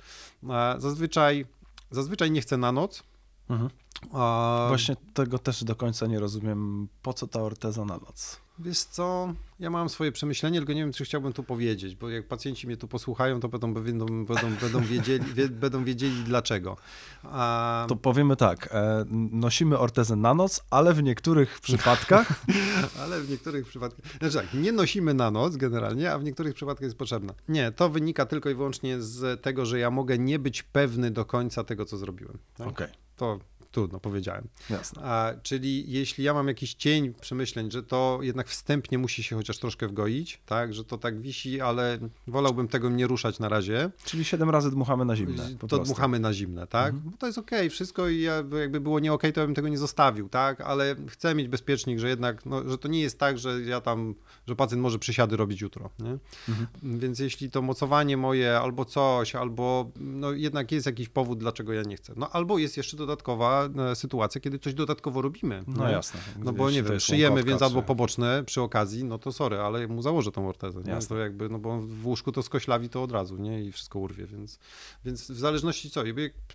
A Zazwyczaj, zazwyczaj nie chcę na noc. Mhm. A Właśnie tego też do końca nie rozumiem. Po co ta orteza na noc? Wiesz co, ja mam swoje przemyślenie, tylko nie wiem, czy chciałbym tu powiedzieć, bo jak pacjenci mnie tu posłuchają, to będą, będą, będą, będą, wiedzieli, wie, będą wiedzieli dlaczego. A... To powiemy tak, e, nosimy ortezę na noc, ale w niektórych przypadkach... (laughs) ale w niektórych przypadkach... Znaczy tak, nie nosimy na noc generalnie, a w niektórych przypadkach jest potrzebna. Nie, to wynika tylko i wyłącznie z tego, że ja mogę nie być pewny do końca tego, co zrobiłem. Tak? Okej, To trudno, powiedziałem. jasne. A, czyli jeśli ja mam jakiś cień przemyśleń, że to jednak wstępnie musi się chociaż troszkę wgoić, tak, że to tak wisi, ale wolałbym tego nie ruszać na razie, Czyli siedem razy dmuchamy na zimne, to prostu. dmuchamy na zimne, tak? Mhm. Bo to jest okej, wszystko i ja, jakby było nie okej, to bym tego nie zostawił, tak? Ale chcę mieć bezpiecznik, że jednak, no, że to nie jest tak, że ja tam, że pacjent może przysiady robić jutro, nie? Mhm. Więc jeśli to mocowanie moje albo coś, albo no jednak jest jakiś powód, dlaczego ja nie chcę. No albo jest jeszcze dodatkowa e, sytuacja, kiedy coś dodatkowo robimy. No jasne. No bo nie wiem, łąkotka, więc albo poboczne przy okazji, no to sorry, ale mu założę tą ortezę, nie? To jakby, no bo w łóżku to skoślawi to od razu, nie? I wszystko urwie, więc, więc w zależności co,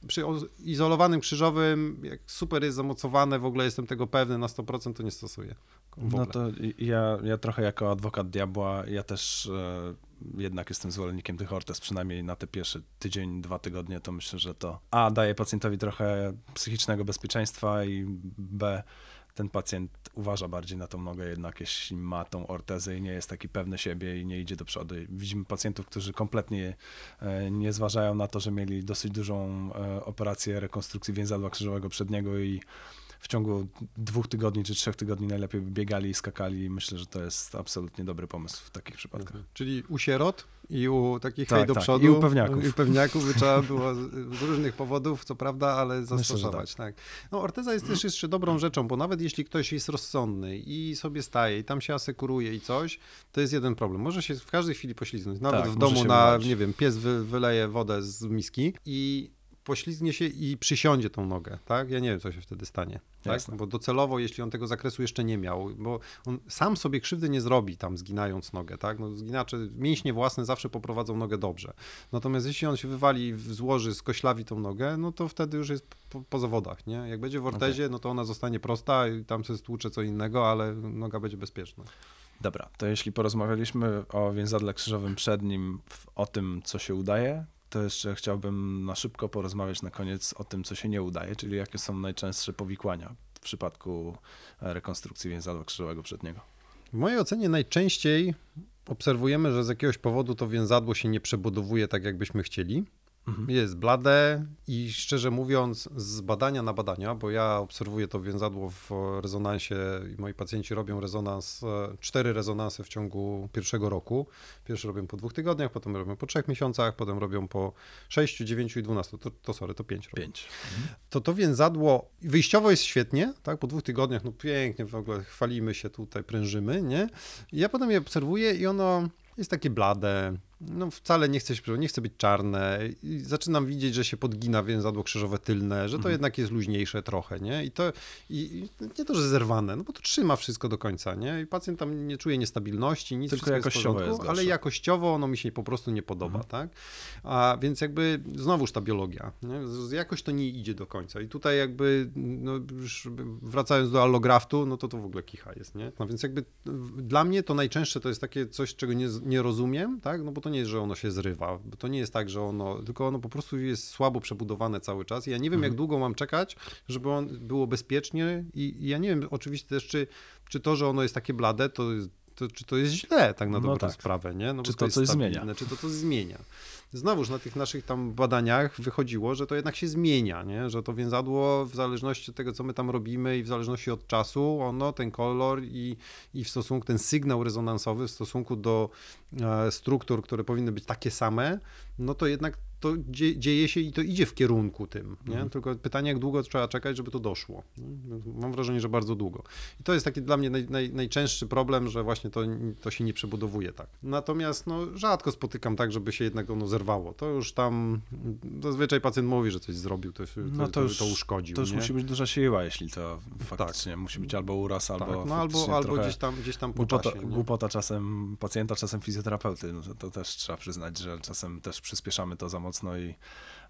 przy izolowanym krzyżowym, jak super jest zamocowane, w ogóle jestem tego pewny na 100%, to nie stosuję. No to ja, ja trochę jako adwokat diabła, ja też e, jednak jestem zwolennikiem tych ortez, przynajmniej na te pierwsze tydzień, dwa tygodnie, to myślę, że to A, daje pacjentowi trochę psychicznego bezpieczeństwa i B, ten pacjent uważa bardziej na tą nogę jednak, jeśli ma tą ortezę i nie jest taki pewny siebie i nie idzie do przodu. Widzimy pacjentów, którzy kompletnie e, nie zważają na to, że mieli dosyć dużą e, operację rekonstrukcji więzadła krzyżowego przedniego i w ciągu dwóch tygodni czy trzech tygodni najlepiej biegali i skakali. Myślę, że to jest absolutnie dobry pomysł w takich przypadkach. Mhm. Czyli u sierot i u takich Tak, hej do tak. przodu. I u pewniaków. I u pewniaków by trzeba było z, różnych powodów, co prawda, ale zastosować. tak. No, orteza jest też jeszcze dobrą rzeczą, bo nawet jeśli ktoś jest rozsądny i sobie staje i tam się asekuruje i coś, to jest jeden problem. Może się w każdej chwili poślizgnąć. Nawet Tak, w domu na, nie wiem, pies wy, wyleje wodę z miski i poślizgnie się i przysiądzie tą nogę, tak? Ja nie wiem, co się wtedy stanie, tak? Jasne. Bo docelowo, jeśli on tego zakresu jeszcze nie miał, bo on sam sobie krzywdy nie zrobi tam zginając nogę, tak? No zginacze, mięśnie własne zawsze poprowadzą nogę dobrze. Natomiast jeśli on się wywali, złoży, skoślawi tą nogę, no to wtedy już jest po, po zawodach, nie? Jak będzie w ortezie, no to ona zostanie prosta i tam się stłucze co innego, ale noga będzie bezpieczna. Dobra, to jeśli porozmawialiśmy o więzadle krzyżowym przednim, o tym, co się udaje, to jeszcze chciałbym na szybko porozmawiać na koniec o tym, co się nie udaje, czyli jakie są najczęstsze powikłania w przypadku e, rekonstrukcji więzadła krzyżowego przedniego. W mojej ocenie najczęściej obserwujemy, że z jakiegoś powodu to więzadło się nie przebudowuje tak, jakbyśmy chcieli. Mhm. Jest blade i szczerze mówiąc, z badania na badania, bo ja obserwuję to więzadło w rezonansie i moi pacjenci robią rezonans, e, cztery rezonanse w ciągu pierwszego roku. Pierwszy robią po dwóch tygodniach, potem robią po trzech miesiącach, potem robią po sześciu, dziewięciu i dwunastu. To, to sorry, to pięć robią Pięć. to to więzadło wyjściowo jest świetnie, tak? Po dwóch tygodniach, no pięknie, w ogóle chwalimy się tutaj, prężymy, nie? I ja potem je obserwuję i ono jest takie blade, no wcale nie chce się, nie chce być czarne i zaczynam widzieć, że się podgina więzadło krzyżowe tylne, że to Mhm. jednak jest luźniejsze trochę, nie? I to, i, nie to, że zerwane, no bo to trzyma wszystko do końca, nie? I pacjent tam nie czuje niestabilności, nic, Tylko wszystko jest w jakościowo porządku, jest ale jakościowo ono mi się po prostu nie podoba, Mhm. tak? A więc jakby znowuż ta biologia, nie? Jakoś to nie idzie do końca i tutaj jakby, no już wracając do allograftu, no to to w ogóle kicha jest, nie? No więc jakby dla mnie to najczęstsze to jest takie coś, czego nie, nie rozumiem, tak? No bo to nie jest, że ono się zrywa, bo to nie jest tak, że ono, tylko ono po prostu jest słabo przebudowane cały czas i ja nie wiem, Mhm. jak długo mam czekać, żeby on było bezpiecznie i, i ja nie wiem oczywiście też, czy, czy to, że ono jest takie blade, to jest to, czy to jest źle, tak na No dobrą tak. sprawę, nie? No Czy bo to jest coś stabilne, zmienia? Czy to coś zmienia. Znowuż na tych naszych tam badaniach wychodziło, że to jednak się zmienia, nie? że to więzadło w zależności od tego, co my tam robimy i w zależności od czasu, ono, ten kolor i, i w stosunku, ten sygnał rezonansowy w stosunku do struktur, które powinny być takie same, no to jednak to dzie, dzieje się i to idzie w kierunku tym. Nie? Mhm. Tylko pytanie, jak długo trzeba czekać, żeby to doszło. Mam wrażenie, że bardzo długo. I to jest taki dla mnie naj, naj, najczęstszy problem, że właśnie to, to się nie przebudowuje tak. Natomiast no, rzadko spotykam tak, żeby się jednak ono zerwało. To już tam zazwyczaj pacjent mówi, że coś zrobił, to, to, No to już- to uszkodził. To już nie? musi być duża siła, jeśli to faktycznie musi być albo uraz, tak, albo no albo, albo gdzieś tam, gdzieś tam po głupota, czasie. głupota czasem pacjenta, czasem fizjoterapeuty. No to, to też trzeba przyznać, że czasem też przyspieszamy to za mocno i,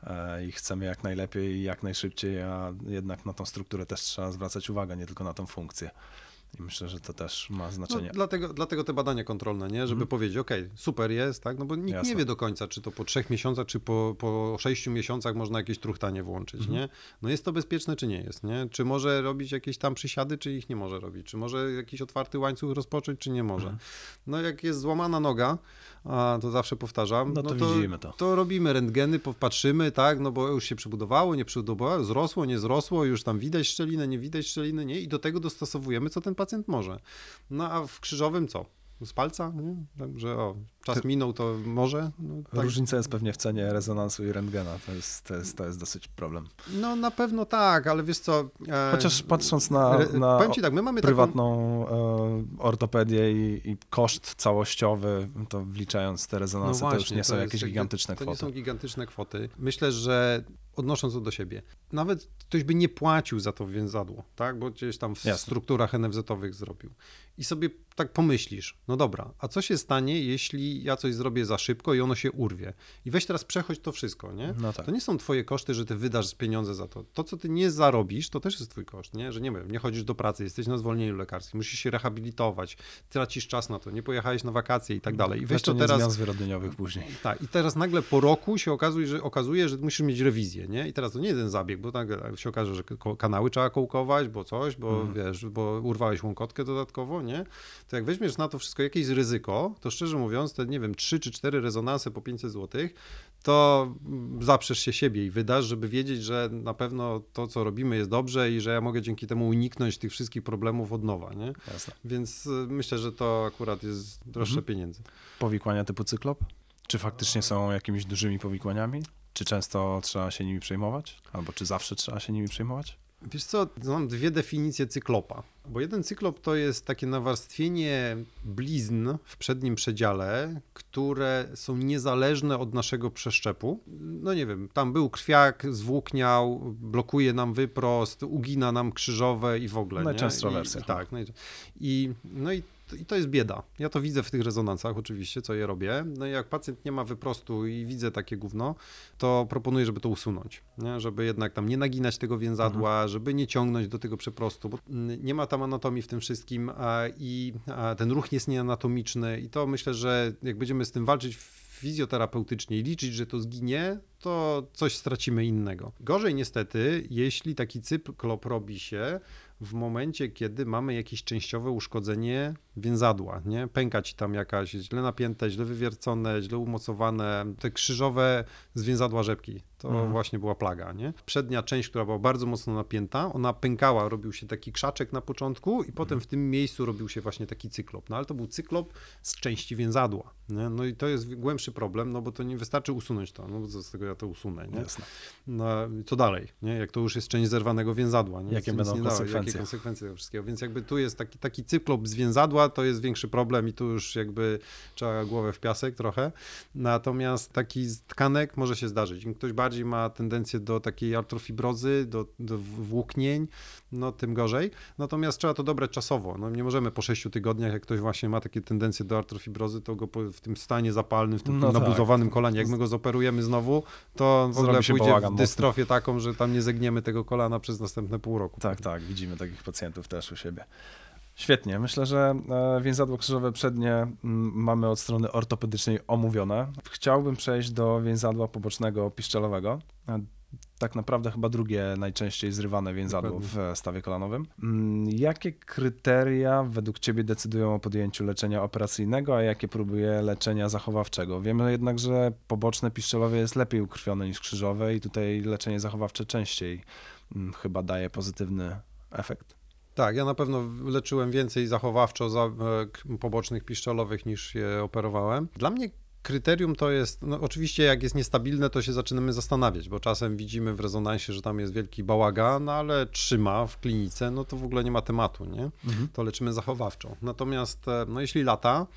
e, i chcemy jak najlepiej i jak najszybciej, a jednak na tą strukturę też trzeba zwracać uwagę, nie tylko na tą funkcję. I myślę, że to też ma No, znaczenie. dlatego, dlatego te badania kontrolne, nie? żeby Mhm. powiedzieć, ok, super jest, tak? no bo nikt Jasne. nie wie do końca, czy to po trzech miesiącach, czy po, po sześciu miesiącach można jakieś truchtanie włączyć, Mhm. nie? No jest to bezpieczne, czy nie jest, nie? Czy może robić jakieś tam przysiady, czy ich nie może robić? Czy może jakiś otwarty łańcuch rozpocząć, czy nie może? Mhm. No jak jest złamana noga, a to zawsze powtarzam, No to widzimy to. to robimy rentgeny, popatrzymy, tak, no bo już się przebudowało, nie przebudowało, zrosło, nie zrosło, już tam widać szczelinę, nie widać szczeliny, nie? I do tego dostosowujemy, co ten pacjent może. No a w krzyżowym co? Z palca? Nie? Także o, czas Ty- minął, to może. No, tak. Różnica jest pewnie w cenie rezonansu i rentgena. To jest, to jest, to jest dosyć problem. no na pewno tak, ale wiesz co... e, Chociaż patrząc na, na powiem ci tak, my mamy prywatną e, ortopedię i, i koszt całościowy, to wliczając te taką... rezonansy, to już nie to są jest jakieś gigantyczne To nie kwoty. są gigantyczne kwoty. Myślę, że odnosząc to do siebie, nawet ktoś by nie płacił za to więzadło, tak? Bo gdzieś tam w Jasne. strukturach NFZ-owych zrobił. I sobie tak pomyślisz, no dobra, a co się stanie, jeśli ja coś zrobię za szybko i ono się urwie? I weź teraz przechodź to wszystko, nie? No tak. To nie są twoje koszty, że ty wydasz pieniądze za to. To, co ty nie zarobisz, to też jest twój koszt, nie? Że nie wiem, nie chodzisz do pracy, jesteś na zwolnieniu lekarskim, musisz się rehabilitować, tracisz czas na to, nie pojechałeś na wakacje i tak dalej. I weź to Leczenie teraz... zmian zwyrodnieniowych później. Tak, i teraz nagle po roku się okazuje, że, okazuje, że musisz mieć rewizję, nie? I teraz to nie jeden zabieg, bo nagle się okaże, że kanały trzeba kołkować, bo coś, bo Mhm. wiesz, bo urwałeś łąkotkę dodatkowo, nie? To jak weźmiesz na to wszystko jakieś ryzyko, to szczerze mówiąc, te nie wiem, trzy czy cztery rezonanse po 500 zł, to zaprzesz się siebie i wydasz, żeby wiedzieć, że na pewno to, co robimy jest dobrze i że ja mogę dzięki temu uniknąć tych wszystkich problemów od nowa, nie? Jasne. Więc y, myślę, że to akurat jest droższe Mhm. pieniędzy. Powikłania typu cyklop? Czy faktycznie są jakimiś dużymi powikłaniami? Czy często trzeba się nimi przejmować? Albo czy zawsze trzeba się nimi przejmować? Wiesz co, mam dwie definicje cyklopa. Bo jeden cyklop to jest takie nawarstwienie blizn w przednim przedziale, które są niezależne od naszego przeszczepu. No nie wiem, tam był krwiak, zwłókniał, blokuje nam wyprost, ugina nam krzyżowe i w ogóle. Najczęstsza? I, wersja. I, tak. No i, no i i to jest bieda. Ja to widzę w tych rezonansach oczywiście, co je robię. No i jak pacjent nie ma wyprostu i widzę takie gówno, to proponuję, żeby to usunąć. Nie? Żeby jednak tam nie naginać tego więzadła, żeby nie ciągnąć do tego przeprostu, bo mm, nie ma tam anatomii w tym wszystkim i ten ruch jest nieanatomiczny i to myślę, że jak będziemy z tym walczyć fizjoterapeutycznie i liczyć, że to zginie, to coś stracimy innego. Gorzej niestety, jeśli taki cyklop robi się w momencie, kiedy mamy jakieś częściowe uszkodzenie więzadła, nie? Pęka ci tam jakaś źle napięte, źle wywiercone, źle umocowane, te krzyżowe z więzadła rzepki. To Mhm. właśnie była plaga, nie? Przednia część, która była bardzo mocno napięta, ona pękała, robił się taki krzaczek na początku i potem w tym miejscu robił się właśnie taki cyklop. No ale to był cyklop z części więzadła, nie? No i to jest głębszy problem, no bo to nie wystarczy usunąć to, no bo z tego ja to usunę, nie? Jasne. No, co dalej, nie? Jak to już jest część zerwanego więzadła, nie? Jakie będą nie dało, konsekwencje? Jakie konsekwencje tego wszystkiego. Więc jakby tu jest taki, taki cyklop z więzadła, to jest większy problem i tu już jakby trzeba głowę w piasek trochę. Natomiast taki z tkanek może się zdarzyć. Im ktoś bardziej ma tendencję do takiej artrofibrozy, do, do włóknień, no tym gorzej. Natomiast trzeba to dobrać czasowo. No, nie możemy po 6 tygodniach, jak ktoś właśnie ma takie tendencje do artrofibrozy, to go w tym stanie zapalnym, w tym No tak. nabuzowanym kolanie, jak my go zoperujemy znowu, to w ogóle pójdzie w dystrofię taką, że tam nie zegniemy tego kolana przez następne pół roku. Tak, tak, widzimy takich pacjentów też u siebie. Świetnie, myślę, że e, więzadło krzyżowe przednie mm, mamy od strony ortopedycznej omówione. Chciałbym przejść do więzadła pobocznego piszczelowego. E, Tak naprawdę chyba drugie najczęściej zrywane więzadło w stawie kolanowym. Mm, Jakie kryteria według Ciebie decydują o podjęciu leczenia operacyjnego, a jakie próbuje leczenia zachowawczego? Wiemy jednak, że poboczne piszczelowe jest lepiej ukrwione niż krzyżowe i tutaj leczenie zachowawcze częściej mm, chyba daje pozytywny efekt. Tak, ja na pewno leczyłem więcej zachowawczo za, e, pobocznych piszczelowych niż je operowałem. Dla mnie kryterium to jest, no oczywiście jak jest niestabilne, to się zaczynamy zastanawiać, bo czasem widzimy w rezonansie, że tam jest wielki bałagan, ale trzyma w klinice, no to w ogóle nie ma tematu, nie? To leczymy zachowawczo. Natomiast, e, no jeśli lata,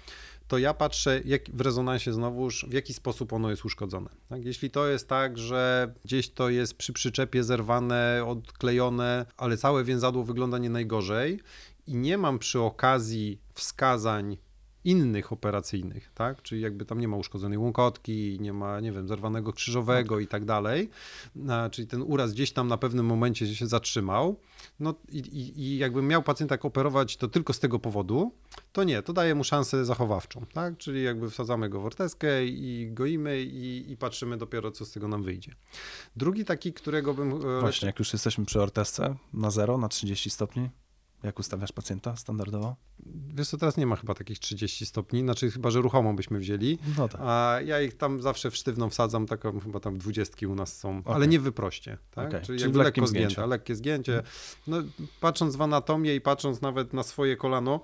to ja patrzę jak w rezonansie znowuż, w jaki sposób ono jest uszkodzone. Tak? Jeśli to jest tak, że gdzieś to jest przy przyczepie zerwane, odklejone, ale całe więzadło wygląda nie najgorzej i nie mam przy okazji wskazań innych operacyjnych, tak? Czyli jakby tam nie ma uszkodzonej łąkotki, nie ma, nie wiem, zerwanego krzyżowego i tak dalej, czyli ten uraz gdzieś tam na pewnym momencie się zatrzymał, no i, i, i jakbym miał pacjenta operować to tylko z tego powodu, to nie, to daje mu szansę zachowawczą, tak? Czyli jakby wsadzamy go w ortezkę i goimy i, i patrzymy dopiero, co z tego nam wyjdzie. Drugi taki, którego bym... e, Właśnie, jak już jesteśmy przy ortezce, na 0, na 30 stopni, jak ustawiasz pacjenta standardowo? Wiesz co, teraz nie ma chyba takich 30 stopni, znaczy chyba, że ruchomą byśmy wzięli, No tak. a ja ich tam zawsze w sztywną wsadzam, taką chyba tam dwudziestki u nas są, ale Okej. nie w wyproście, tak? Okej, Czyli, czyli jakby lekko zgięciu. zgięte, lekkie zgięcie. No, patrząc w anatomię i patrząc nawet na swoje kolano,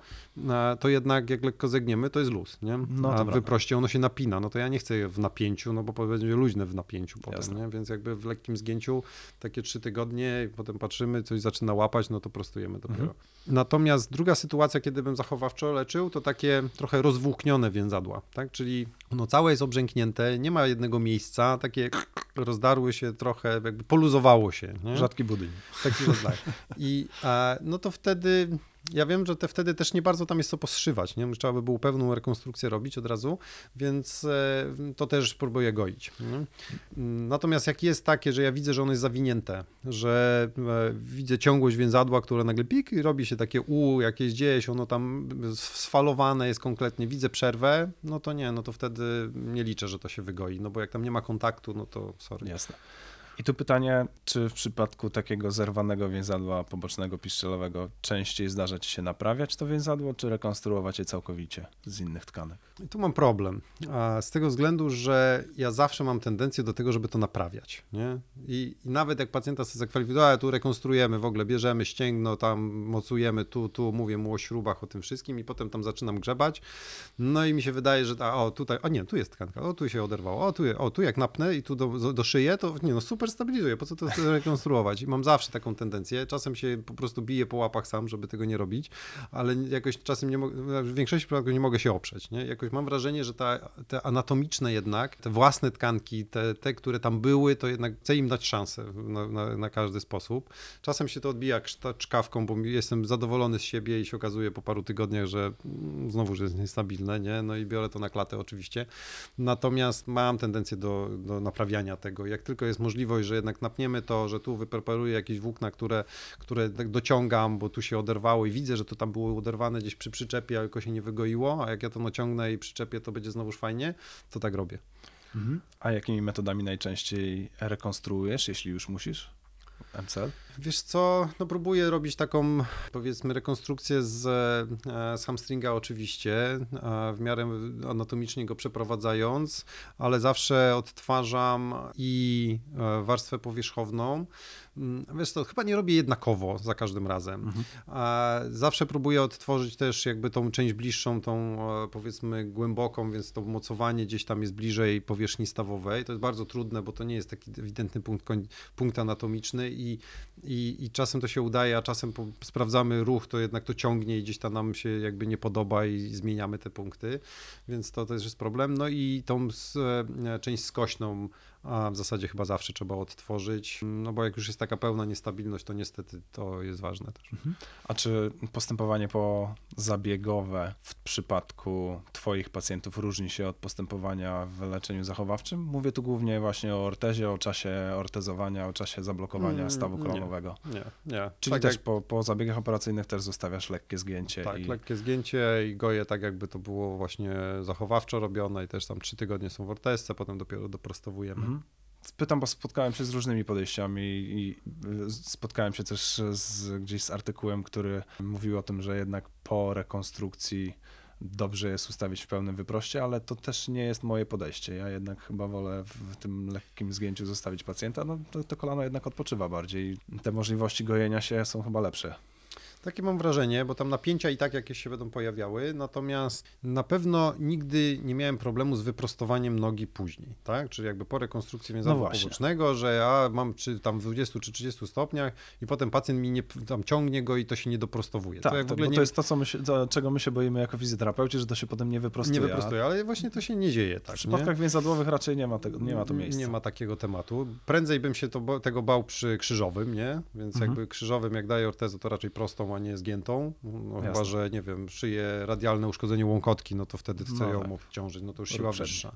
e, to jednak jak lekko zegniemy, to jest luz, nie? No a wyproście ono się napina, no to ja nie chcę je w napięciu, no bo będzie luźne w napięciu potem, Jasne. nie? Więc jakby w lekkim zgięciu takie trzy tygodnie, potem patrzymy, coś zaczyna łapać, no to prostujemy dopiero. Mhm. Natomiast druga sytuacja, kiedy bym zachowawczo leczył, to takie trochę rozwłóknione więzadła, tak? Czyli no całe jest obrzęknięte, nie ma jednego miejsca, takie rozdarły się trochę, jakby poluzowało się, nie? Rzadki budyń. Taki rodzaj. I e, no to wtedy, ja wiem, że te wtedy też nie bardzo tam jest co poszywać, nie? Trzeba by było pełną rekonstrukcję robić od razu, więc e, to też próbuję goić. Nie? Natomiast jak jest takie, że ja widzę, że ono jest zawinięte, że e, widzę ciągłość więzadła, które nagle pik i robi się takie U jakieś gdzieś, ono tam sfalowane jest kompletnie, widzę przerwę, no to nie, no to wtedy nie liczę, że to się wygoi, no bo jak tam nie ma kontaktu, no to sorry. Jasne. I tu pytanie, czy w przypadku takiego zerwanego więzadła pobocznego piszczelowego częściej zdarza ci się naprawiać to więzadło, czy rekonstruować je całkowicie z innych tkanek? I tu mam problem. Z tego względu, że ja zawsze mam tendencję do tego, żeby to naprawiać. Nie? I, I nawet jak pacjenta sobie zakwalifikuje, a tu rekonstruujemy, w ogóle bierzemy ścięgno, tam mocujemy, tu, tu, mówię mu o śrubach, o tym wszystkim i potem tam zaczynam grzebać. No i mi się wydaje, że ta, o tutaj, o nie, tu jest tkanka, o tu się oderwało, o tu, o tu jak napnę i tu do, do szyję, to nie no, super stabilizuje, po co to rekonstruować? I mam zawsze taką tendencję. Czasem się po prostu biję po łapach sam, żeby tego nie robić, ale jakoś czasem nie mogę, w większości przypadków nie mogę się oprzeć. Nie? Jakoś mam wrażenie, że ta, te anatomiczne jednak, te własne tkanki, te, te, które tam były, to jednak chcę im dać szansę na, na, na każdy sposób. Czasem się to odbija czkawką, bo jestem zadowolony z siebie i się okazuje po paru tygodniach, że znowu, że jest niestabilne, nie? No i biorę to na klatę oczywiście. Natomiast mam tendencję do, do naprawiania tego. Jak tylko jest możliwość, że jednak napniemy to, że tu wypreparuję jakieś włókna, które, które tak dociągam, bo tu się oderwało i widzę, że to tam było oderwane gdzieś przy przyczepie, a tylko się nie wygoiło, a jak ja to naciągnę i przyczepię, to będzie znowuż fajnie, to tak robię. A jakimi metodami najczęściej rekonstruujesz, jeśli już musisz? MCL? Wiesz co, no próbuję robić taką, powiedzmy, rekonstrukcję z, e, z hamstringa oczywiście, w miarę anatomicznie go przeprowadzając, ale zawsze odtwarzam i e, warstwę powierzchowną. Mm, Wiesz co, chyba nie robię jednakowo za każdym razem. A Zawsze próbuję odtworzyć też jakby tą część bliższą, tą e, powiedzmy głęboką, więc to mocowanie gdzieś tam jest bliżej powierzchni stawowej. To jest bardzo trudne, bo to nie jest taki ewidentny punkt, punkt anatomiczny i, i, i czasem to się udaje, a czasem po, sprawdzamy ruch, to jednak to ciągnie i gdzieś tam nam się jakby nie podoba i zmieniamy te punkty, więc to też jest problem. No i tą s- e, część skośną a w zasadzie chyba zawsze trzeba odtworzyć, no bo jak już jest taka pełna niestabilność, to niestety to jest ważne też. A czy postępowanie po zabiegowe w przypadku Twoich pacjentów różni się od postępowania w leczeniu zachowawczym? Mówię tu głównie właśnie o ortezie, o czasie ortezowania, o czasie zablokowania Mm, stawu nie. kolanowego. Nie, nie. Czyli tak też jak, po, po zabiegach operacyjnych też zostawiasz lekkie zgięcie. tak, i... lekkie zgięcie i goję tak jakby to było właśnie zachowawczo robione i też tam trzy tygodnie są w ortezce, potem dopiero doprostowujemy. Mhm. Pytam, bo spotkałem się z różnymi podejściami i spotkałem się też z, gdzieś z artykułem, który mówił o tym, że jednak po rekonstrukcji dobrze jest ustawić w pełnym wyproście, ale to też nie jest moje podejście. Ja jednak chyba wolę w tym lekkim zgięciu zostawić pacjenta. No to, to kolano jednak odpoczywa bardziej. Te możliwości gojenia się są chyba lepsze. Takie mam wrażenie, bo tam napięcia i tak jakieś się będą pojawiały, natomiast na pewno nigdy nie miałem problemu z wyprostowaniem nogi później, tak? Czyli jakby po rekonstrukcji więzadła No właśnie. pobocznego, że ja mam czy tam w 20 czy 30 stopniach i potem pacjent mi nie, tam ciągnie go i to się nie doprostowuje. Tak, to jak to, w ogóle bo nie, to jest to, co my się, czego my się boimy jako fizjoterapeuci, że to się potem nie wyprostuje. nie wyprostuje, ale właśnie to się nie dzieje tak, W przypadkach nie? więzadłowych raczej nie ma, tego, nie ma tu miejsca. Nie ma takiego tematu. Prędzej bym się to, tego bał przy krzyżowym, nie? Więc Mhm. jakby krzyżowym, jak daję ortezę, to raczej prostą a nie zgiętą. No, chyba, że nie wiem, szyję radialne uszkodzenie łąkotki, no to wtedy chcę No ją tak. obciążyć, no to już siła przedni. wyższa.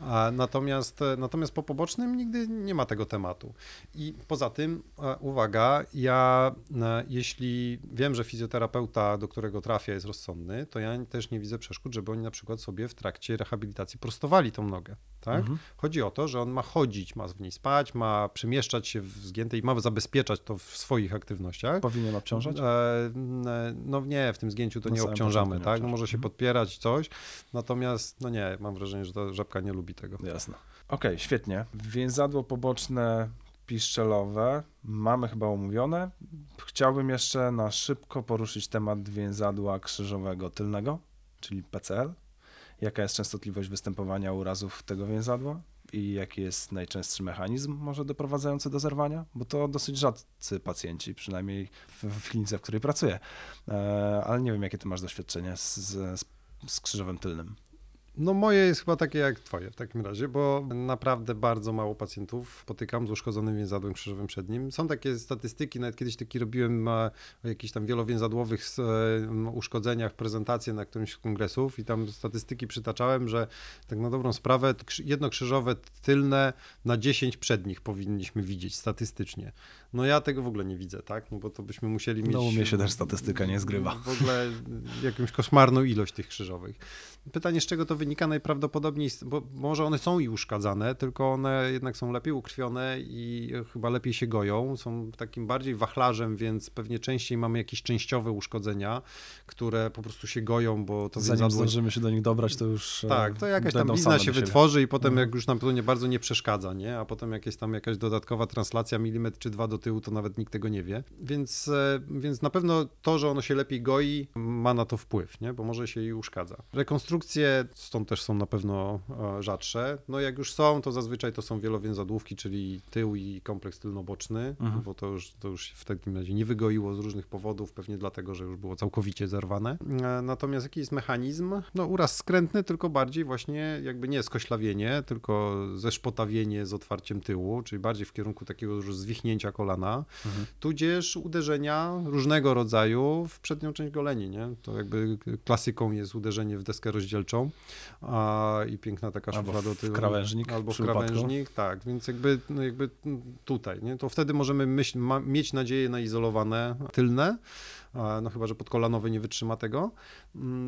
A natomiast, e, natomiast po pobocznym nigdy nie ma tego tematu. I poza tym, e, uwaga, ja e, jeśli wiem, że fizjoterapeuta, do którego trafia jest rozsądny, to ja też nie widzę przeszkód, żeby oni na przykład sobie w trakcie rehabilitacji prostowali tą nogę. Tak? Mhm. Chodzi o to, że on ma chodzić, ma w niej spać, ma przemieszczać się w zgiętej, ma zabezpieczać to w swoich aktywnościach. Powinien obciążać? No nie, w tym zgięciu to Na nie obciążamy, tak? No może się podpierać coś, natomiast no nie, mam wrażenie, że ta żabka nie lubi tego. Jasne. Okej, świetnie. Więzadło poboczne piszczelowe mamy chyba omówione. Chciałbym jeszcze na szybko poruszyć temat więzadła krzyżowego tylnego, czyli PCL. Jaka jest częstotliwość występowania urazów tego więzadła i jaki jest najczęstszy mechanizm może doprowadzający do zerwania? Bo to dosyć rzadcy pacjenci, przynajmniej w, w klinice, w której pracuję. E, ale nie wiem, jakie ty masz doświadczenie z, z, z krzyżowym tylnym. No moje jest chyba takie jak twoje w takim razie, bo naprawdę bardzo mało pacjentów spotykam z uszkodzonym więzadłem krzyżowym przednim. Są takie statystyki, nawet kiedyś taki robiłem e, o jakichś tam wielowięzadłowych e, uszkodzeniach prezentację na którymś z kongresów i tam statystyki przytaczałem, że tak na dobrą sprawę jedno krzyżowe tylne na 10 przednich powinniśmy widzieć statystycznie. No ja tego w ogóle nie widzę, tak? No bo to byśmy musieli mieć... No u mnie się też statystyka nie zgrywa. W ogóle jakąś koszmarną ilość tych krzyżowych. Pytanie, z czego to wynika najprawdopodobniej, bo może one są i uszkadzane, tylko one jednak są lepiej ukrwione i chyba lepiej się goją, są takim bardziej wachlarzem, więc pewnie częściej mamy jakieś częściowe uszkodzenia, które po prostu się goją, bo to Zanim więzadło... zdążymy się do nich dobrać, to już. e, Tak, to jakaś tam blizna się wytworzy i potem Mhm. jak już nam to nie bardzo nie przeszkadza, nie? A potem jakieś tam jakaś dodatkowa translacja, milimetr czy dwa do tyłu, to nawet nikt tego nie wie. Więc, e, więc na pewno to, że ono się lepiej goi, ma na to wpływ, nie? Bo może się i uszkadza. Rekonstrukcje stąd też są na pewno e, rzadsze. No jak już są, to zazwyczaj to są wielowięzadłówki, czyli tył i kompleks tylnoboczny, Mhm. bo to już, to już w takim razie nie wygoiło z różnych powodów, pewnie dlatego, że już było całkowicie zerwane. E, Natomiast jaki jest mechanizm? No uraz skrętny, tylko bardziej właśnie jakby nie skoślawienie, tylko zeszpotawienie z otwarciem tyłu, czyli bardziej w kierunku takiego już zwichnięcia kolana, Mhm. tudzież uderzenia różnego rodzaju w przednią część goleni, nie? To jakby klasyką jest uderzenie w deskę rozdzielczą a, i piękna taka szufla do tyłu. krawężnik Albo w krawężnik, tak, więc jakby, no jakby tutaj, nie? To wtedy możemy myśl, ma, mieć nadzieję na izolowane tylne, no chyba, że podkolanowy nie wytrzyma tego.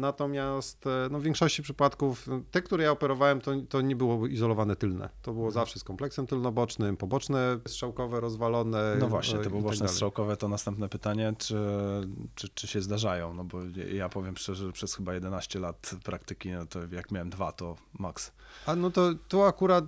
Natomiast e, no, w większości przypadków te, które ja operowałem, to, to nie było izolowane tylne. To było Mhm. zawsze z kompleksem tylnobocznym, poboczne strzałkowe rozwalone. No właśnie, e, te i tak poboczne strzałkowe to następne pytanie, czy, czy, czy się zdarzają? No bo ja powiem szczerze, że przez chyba 11 lat praktyki, no to jak miałem dwa, to maks. A no to tu akurat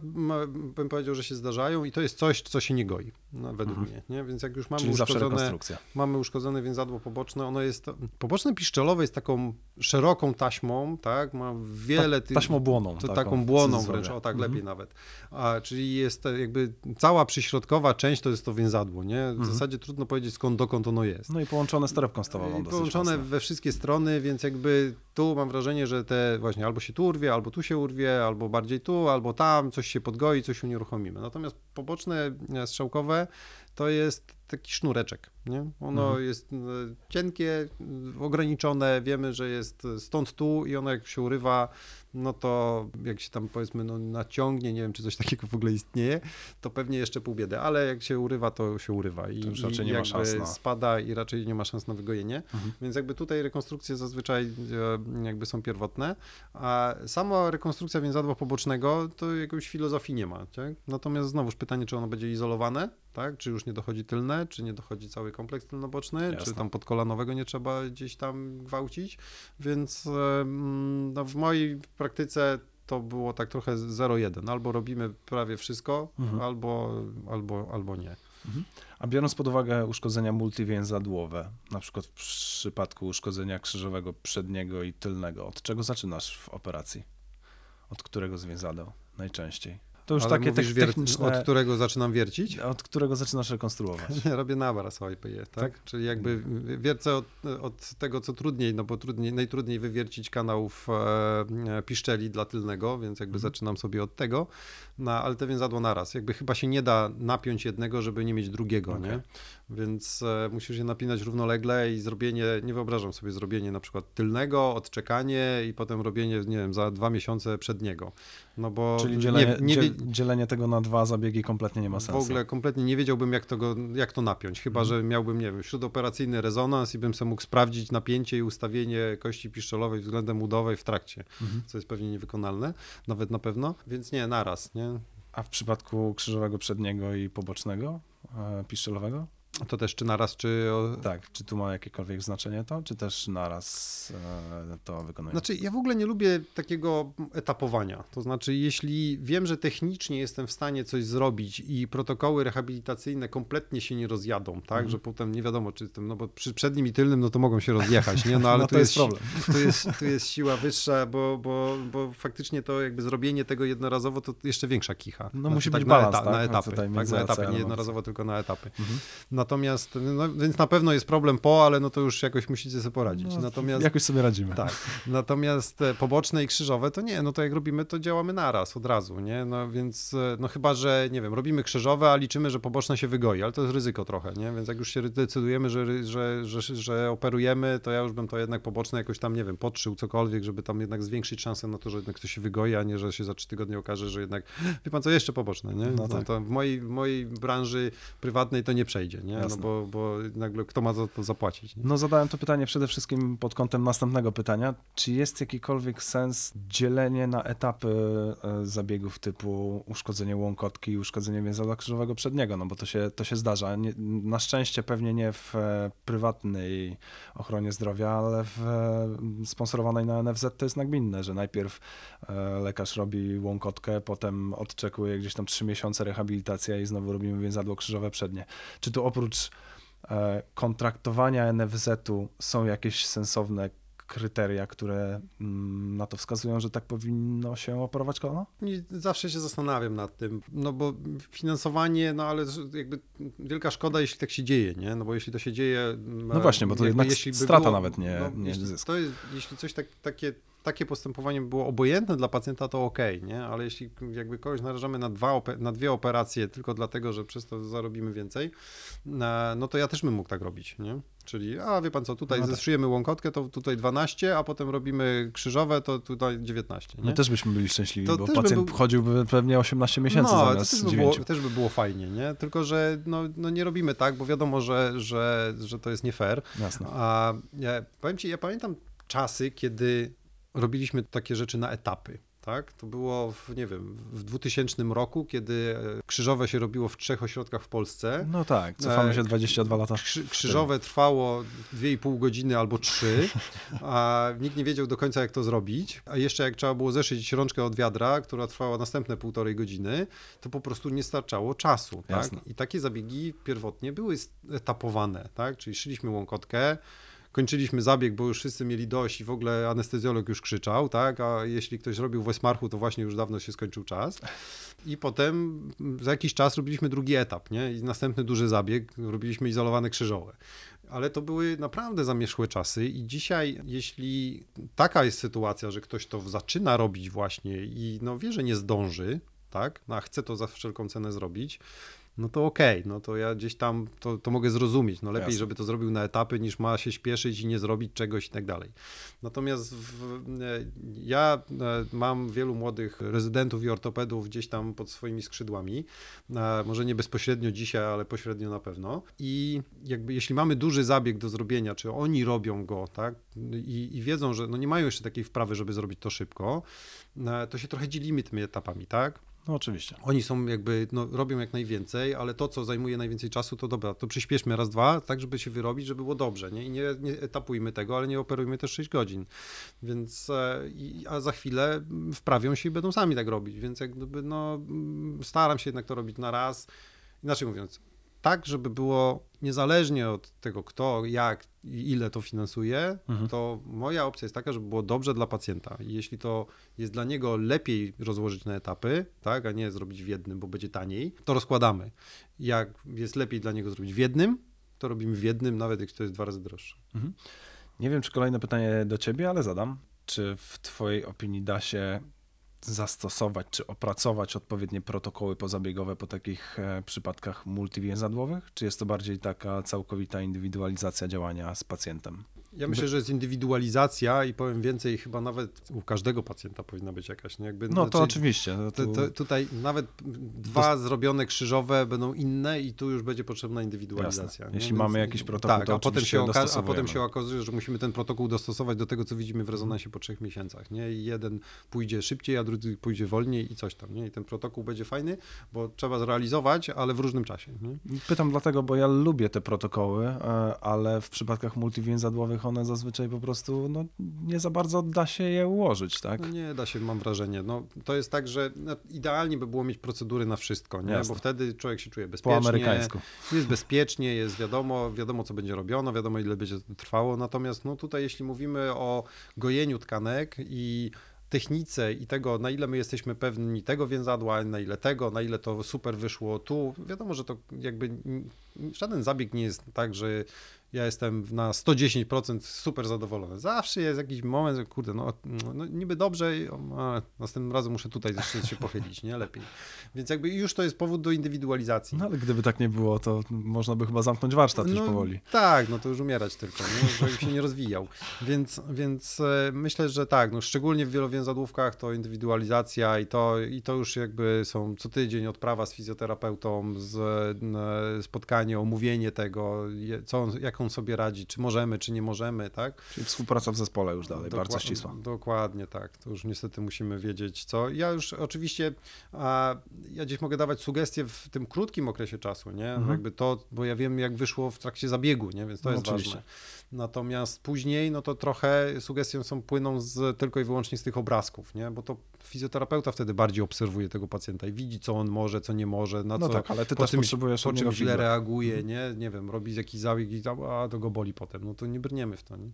bym powiedział, że się zdarzają i to jest coś, co się nie goi, no, według Mhm. mnie. Nie? Więc jak już mamy Czyli uszkodzone, mamy uszkodzone więzadło poboczne, ono jest, poboczne piszczelowe jest taką szeroką taśmą, tak, ma wiele tych... Taśmą błoną. To taką, taką błoną wręcz, o tak, Mhm. lepiej nawet. A, czyli jest to jakby cała przyśrodkowa część to jest to więzadło, nie? W Mhm. zasadzie trudno powiedzieć skąd, dokąd ono jest. No i połączone z torebką stawową I połączone mocno. we wszystkie strony, więc jakby tu mam wrażenie, że te właśnie albo się tu urwie, albo tu się urwie, albo bardziej tu, albo tam, coś się podgoi, coś unieruchomimy. Natomiast poboczne e, to jest taki sznureczek, nie? Ono Mhm. jest e, cienkie, e, ograniczone, wiemy, że jest stąd tu i ono jak się urywa, no to jak się tam powiedzmy no, naciągnie, nie wiem czy coś takiego w ogóle istnieje, to pewnie jeszcze pół biedy, ale jak się urywa, to się urywa i, To już i raczej nie ma szans na- spada i raczej nie ma szans na wygojenie. Mhm. Więc jakby tutaj rekonstrukcje zazwyczaj e, jakby są pierwotne, a sama rekonstrukcja więzadła pobocznego to jakiejś filozofii nie ma. Tak? Natomiast znowuż pytanie, czy ono będzie izolowane, tak? czy już nie dochodzi tylne, czy nie dochodzi cały kompleks tylnoboczny, Jasne. czy tam podkolanowego nie trzeba gdzieś tam gwałcić. Więc e, no, w mojej praktyce to było tak trochę 0-1. Albo robimy prawie wszystko, Mhm. albo, albo, albo nie. A biorąc pod uwagę uszkodzenia multiwięzadłowe, na przykład w przypadku uszkodzenia krzyżowego przedniego i tylnego, od czego zaczynasz w operacji? Od którego z więzadeł najczęściej? To już Ale takie mówisz, techniczne, Od którego zaczynam wiercić? (laughs) od którego zaczynasz rekonstruować. (laughs) Robię naraz OIPE, tak? Tak? Czyli jakby wiercę od, od tego, co trudniej, no bo trudniej, najtrudniej wywiercić kanałów e, piszczeli dla tylnego, więc jakby Mhm. zaczynam sobie od tego, no, ale te więzadło naraz. Jakby chyba się nie da napiąć jednego, żeby nie mieć drugiego, Okej. nie? Więc e, musisz je napinać równolegle i zrobienie, nie wyobrażam sobie zrobienie na przykład tylnego, odczekanie i potem robienie, nie wiem, za dwa miesiące przedniego. No bo Czyli dzielenie, nie, nie, dzielenie tego na dwa zabiegi kompletnie nie ma w sensu. ogóle kompletnie nie wiedziałbym, jak, tego, jak to napiąć. Chyba, Mhm. że miałbym, nie wiem, śródoperacyjny rezonans i bym sobie mógł sprawdzić napięcie i ustawienie kości piszczelowej względem udowej w trakcie, Mhm. co jest pewnie niewykonalne, nawet na pewno. Więc nie, naraz, nie? A w przypadku krzyżowego przedniego i pobocznego, e, piszczelowego? To też czy naraz, czy... Tak, czy tu ma jakiekolwiek znaczenie to, czy też naraz e, to wykonuje? Znaczy, ja w ogóle nie lubię takiego etapowania. To znaczy, jeśli wiem, że technicznie jestem w stanie coś zrobić i protokoły rehabilitacyjne kompletnie się nie rozjadą, tak, Mhm. że potem nie wiadomo, czy tym, no bo przy przednim i tylnym, no to mogą się rozjechać, nie? No (laughs) ale No tu to jest si- problem. Tu jest, tu jest siła wyższa, bo, bo, bo faktycznie to jakby zrobienie tego jednorazowo to jeszcze większa kicha. No musi być na, balans, eta- tak? na etapy, Tutaj tak, na etapy, nie jednorazowo, tylko na etapy. Mhm. Natomiast, no, więc na pewno jest problem po, ale no to już jakoś musicie sobie poradzić. No, Natomiast Jakoś sobie radzimy. tak. Natomiast e, poboczne i krzyżowe to nie, no to jak robimy, to działamy naraz, od razu, nie? No więc, e, no chyba, że, nie wiem, robimy krzyżowe, a liczymy, że poboczne się wygoi, ale to jest ryzyko trochę, nie? Więc jak już się decydujemy, że, że, że, że operujemy, to ja już bym to jednak poboczne jakoś tam, nie wiem, podszył cokolwiek, żeby tam jednak zwiększyć szansę na to, że jednak to się wygoi, a nie, że się za trzy tygodnie okaże, że jednak, wie pan co, jeszcze poboczne, nie? No to, tak. to w, mojej, w mojej branży prywatnej to nie przejdzie, nie? No Jasne. bo, bo nagle kto ma za to zapłacić, nie? No zadałem to pytanie przede wszystkim pod kątem następnego pytania. Czy jest jakikolwiek sens dzielenie na etapy e, zabiegów typu uszkodzenie łąkotki i uszkodzenie więzadła krzyżowego przedniego? No bo to się, to się zdarza. Nie, na szczęście pewnie nie w e, prywatnej ochronie zdrowia, ale w e, sponsorowanej na NFZ to jest nagminne, że najpierw lekarz robi łąkotkę, potem odczekuje gdzieś tam trzy miesiące rehabilitacja i znowu robimy więzadło krzyżowe przednie. Czy tu oprócz e, kontraktowania NFZ-u są jakieś sensowne kryteria, które mm, na to wskazują, że tak powinno się operować? Nie, zawsze się zastanawiam nad tym, no bo finansowanie, no ale jakby wielka szkoda, jeśli tak się dzieje, nie? No bo jeśli to się dzieje... No właśnie, bo to jednak strata nawet nie- nie jeśli, jest, jeśli coś tak, takie, takie postępowanie by było obojętne dla pacjenta, to okej, nie? Ale jeśli jakby kogoś narażamy na, dwa, na dwie operacje tylko dlatego, że przez to zarobimy więcej, no to ja też bym mógł tak robić, nie? Czyli, a wie pan co, tutaj No tak. zeszyjemy łąkotkę, to tutaj 12, a potem robimy krzyżowe, to tutaj 19, nie? My też byśmy byli szczęśliwi, To bo też by pacjent był- chodziłby pewnie 18 miesięcy no, zamiast to też by, 9. było, też by było fajnie, nie? Tylko, że no, no nie robimy tak, bo wiadomo, że, że, że to jest nie fair. Jasne. A ja, powiem ci, ja pamiętam czasy, kiedy robiliśmy takie rzeczy na etapy. Tak? To było, w, nie wiem, w 2000 roku, kiedy e, krzyżowe się robiło w trzech ośrodkach w Polsce. No tak, cofamy E, się 22 lata. Krzy, krzyżowe trwało 2,5 godziny albo 3, a (laughs) nikt nie wiedział do końca, jak to zrobić. A jeszcze jak trzeba było zeszyć rączkę od wiadra, która trwała następne półtorej godziny, to po prostu nie starczało czasu. Tak? I takie zabiegi pierwotnie były etapowane, tak? czyli szliśmy łąkotkę, kończyliśmy zabieg, bo już wszyscy mieli dość i w ogóle anestezjolog już krzyczał, tak? a jeśli ktoś robił Westmarchu, to właśnie już dawno się skończył czas. I potem za jakiś czas robiliśmy drugi etap, nie? I następny duży zabieg, robiliśmy izolowane krzyżowe. Ale to były naprawdę zamierzchłe czasy i dzisiaj, jeśli taka jest sytuacja, że ktoś to zaczyna robić właśnie i no wie, że nie zdąży, tak, no, a chce to za wszelką cenę zrobić, no to okej, no to ja gdzieś tam to, to mogę zrozumieć. No lepiej, Jasne. żeby to zrobił na etapy, niż ma się śpieszyć i nie zrobić czegoś i tak dalej. Natomiast w, e, ja e, mam wielu młodych rezydentów i ortopedów gdzieś tam pod swoimi skrzydłami. E, Może nie bezpośrednio dzisiaj, ale pośrednio na pewno. I jakby jeśli mamy duży zabieg do zrobienia, czy oni robią go, tak, i, i wiedzą, że no nie mają jeszcze takiej wprawy, żeby zrobić to szybko, to się trochę dzielimy tymi etapami, tak? No oczywiście. Oni są jakby, no, robią jak najwięcej, ale to, co zajmuje najwięcej czasu, to dobra, to przyspieszmy raz, dwa, tak, żeby się wyrobić, żeby było dobrze, nie? I nie, nie etapujmy tego, ale nie operujmy też 6 godzin. Więc, e, a za chwilę wprawią się i będą sami tak robić, więc jak gdyby, no, staram się jednak to robić na raz. Inaczej mówiąc, tak, żeby było niezależnie od tego, kto, jak i ile to finansuje, Mhm. to moja opcja jest taka, żeby było dobrze dla pacjenta. Jeśli to jest dla niego lepiej rozłożyć na etapy, tak, a nie zrobić w jednym, bo będzie taniej, to rozkładamy. Jak jest lepiej dla niego zrobić w jednym, to robimy w jednym, nawet jak to jest dwa razy droższe. Nie wiem, czy kolejne pytanie do ciebie, ale zadam. Czy w twojej opinii da się zastosować czy opracować odpowiednie protokoły pozabiegowe po takich e, przypadkach multiwięzadłowych? Czy jest to bardziej taka całkowita indywidualizacja działania z pacjentem? Ja myślę, że jest indywidualizacja i powiem więcej, chyba nawet u każdego pacjenta powinna być jakaś. Nie? Jakby, No to znaczy, oczywiście. No To, to, tutaj nawet dwa zrobione krzyżowe będą inne i tu już będzie potrzebna indywidualizacja. Jeśli mamy jakiś protokół, tak, to a potem, się a potem się okazuje, że musimy ten protokół dostosować do tego, co widzimy w rezonansie po trzech miesiącach. Nie? I jeden pójdzie szybciej, a drugi pójdzie wolniej i coś tam. Nie? I ten protokół będzie fajny, bo trzeba zrealizować, ale w różnym czasie. Nie? Pytam dlatego, bo ja lubię te protokoły, e, ale w przypadkach multiwięzadłowych one zazwyczaj po prostu no, nie za bardzo da się je ułożyć, tak? No nie da się, mam wrażenie. No, to jest tak, że no, idealnie by było mieć procedury na wszystko, nie? Jasne. bo wtedy człowiek się czuje Po bezpiecznie. amerykańsku. Jest bezpiecznie, jest wiadomo, wiadomo co będzie robione, wiadomo ile będzie to trwało. Natomiast no, tutaj jeśli mówimy o gojeniu tkanek i technice i tego, na ile my jesteśmy pewni tego więzadła, na ile tego, na ile to super wyszło tu, wiadomo, że to jakby żaden zabieg nie jest tak, że ja jestem na 110% super zadowolony. Zawsze jest jakiś moment, że kurde, no, no niby dobrze, a następnym razem muszę tutaj jeszcze się pochylić, nie? Lepiej. Więc jakby już to jest powód do indywidualizacji. No ale gdyby tak nie było, to można by chyba zamknąć warsztat już powoli. Tak, no to już umierać tylko, nie? żeby się nie rozwijał. Więc, więc e, myślę, że tak, no szczególnie w wielowięzadłówkach to indywidualizacja i to, i to już jakby są co tydzień odprawa z fizjoterapeutą, z, e, spotkanie, omówienie tego, co on, sobie radzi, czy możemy, czy nie możemy, tak? Czyli współpraca w zespole już dalej, bardzo Dokła- ścisła. Dokładnie tak. To już niestety musimy wiedzieć co. Ja już oczywiście, a, ja gdzieś mogę dawać sugestie w tym krótkim okresie czasu, nie? Mhm. Jakby to, bo ja wiem jak wyszło w trakcie zabiegu, nie? Więc to No jest oczywiście. ważne. Natomiast później, no to trochę sugestie są płyną z, tylko i wyłącznie z tych obrazków, nie? Bo to fizjoterapeuta wtedy bardziej obserwuje tego pacjenta i widzi co on może, co nie może, na No co, tak, ale ty po też czym- potrzebujesz po czym źle reaguje, nie? Nie wiem, robi jakiś zabieg i tam, a to go boli potem. No to nie brniemy w to, nie?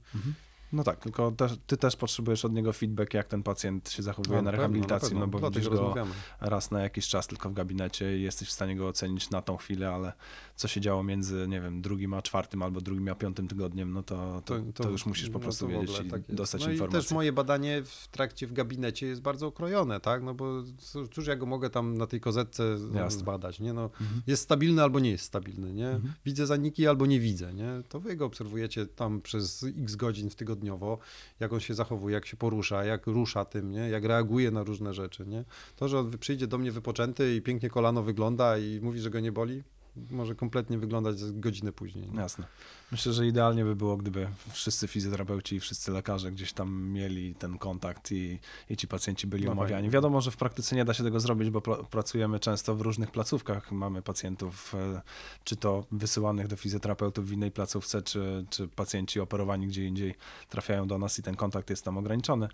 No tak, tylko też, ty też potrzebujesz od niego feedback, jak ten pacjent się zachowuje No, na pewno, rehabilitacji, na pewno. no bo widzisz go raz na jakiś czas tylko w gabinecie i jesteś w stanie go ocenić na tą chwilę, ale co się działo między, nie wiem, drugim a czwartym albo drugim a piątym tygodniem, no to, to, to, już musisz po no prostu to w wiedzieć i tak dostać no i informacje. też moje badanie w trakcie w gabinecie jest bardzo okrojone, tak? No bo cóż- ja go mogę tam na tej kozetce Jasne. zbadać, nie? No, Mhm. jest stabilny albo nie jest stabilny, nie? Mhm. Widzę zaniki albo nie widzę, nie? To wy go obserwujecie tam przez x godzin w tygodniowo, jak on się zachowuje, jak się porusza, jak rusza tym, nie? Jak reaguje na różne rzeczy, nie? To, że on przyjdzie do mnie wypoczęty i pięknie kolano wygląda i mówi, że go nie boli, może kompletnie wyglądać godzinę później. nie? Jasne. Myślę, że idealnie by było, gdyby wszyscy fizjoterapeuci i wszyscy lekarze gdzieś tam mieli ten kontakt i, i ci pacjenci byli No omawiani. fajnie. Wiadomo, że w praktyce nie da się tego zrobić, bo pracujemy często w różnych placówkach. Mamy pacjentów, e, czy to wysyłanych do fizjoterapeutów w innej placówce, czy, czy pacjenci operowani gdzie indziej trafiają do nas i ten kontakt jest tam ograniczony.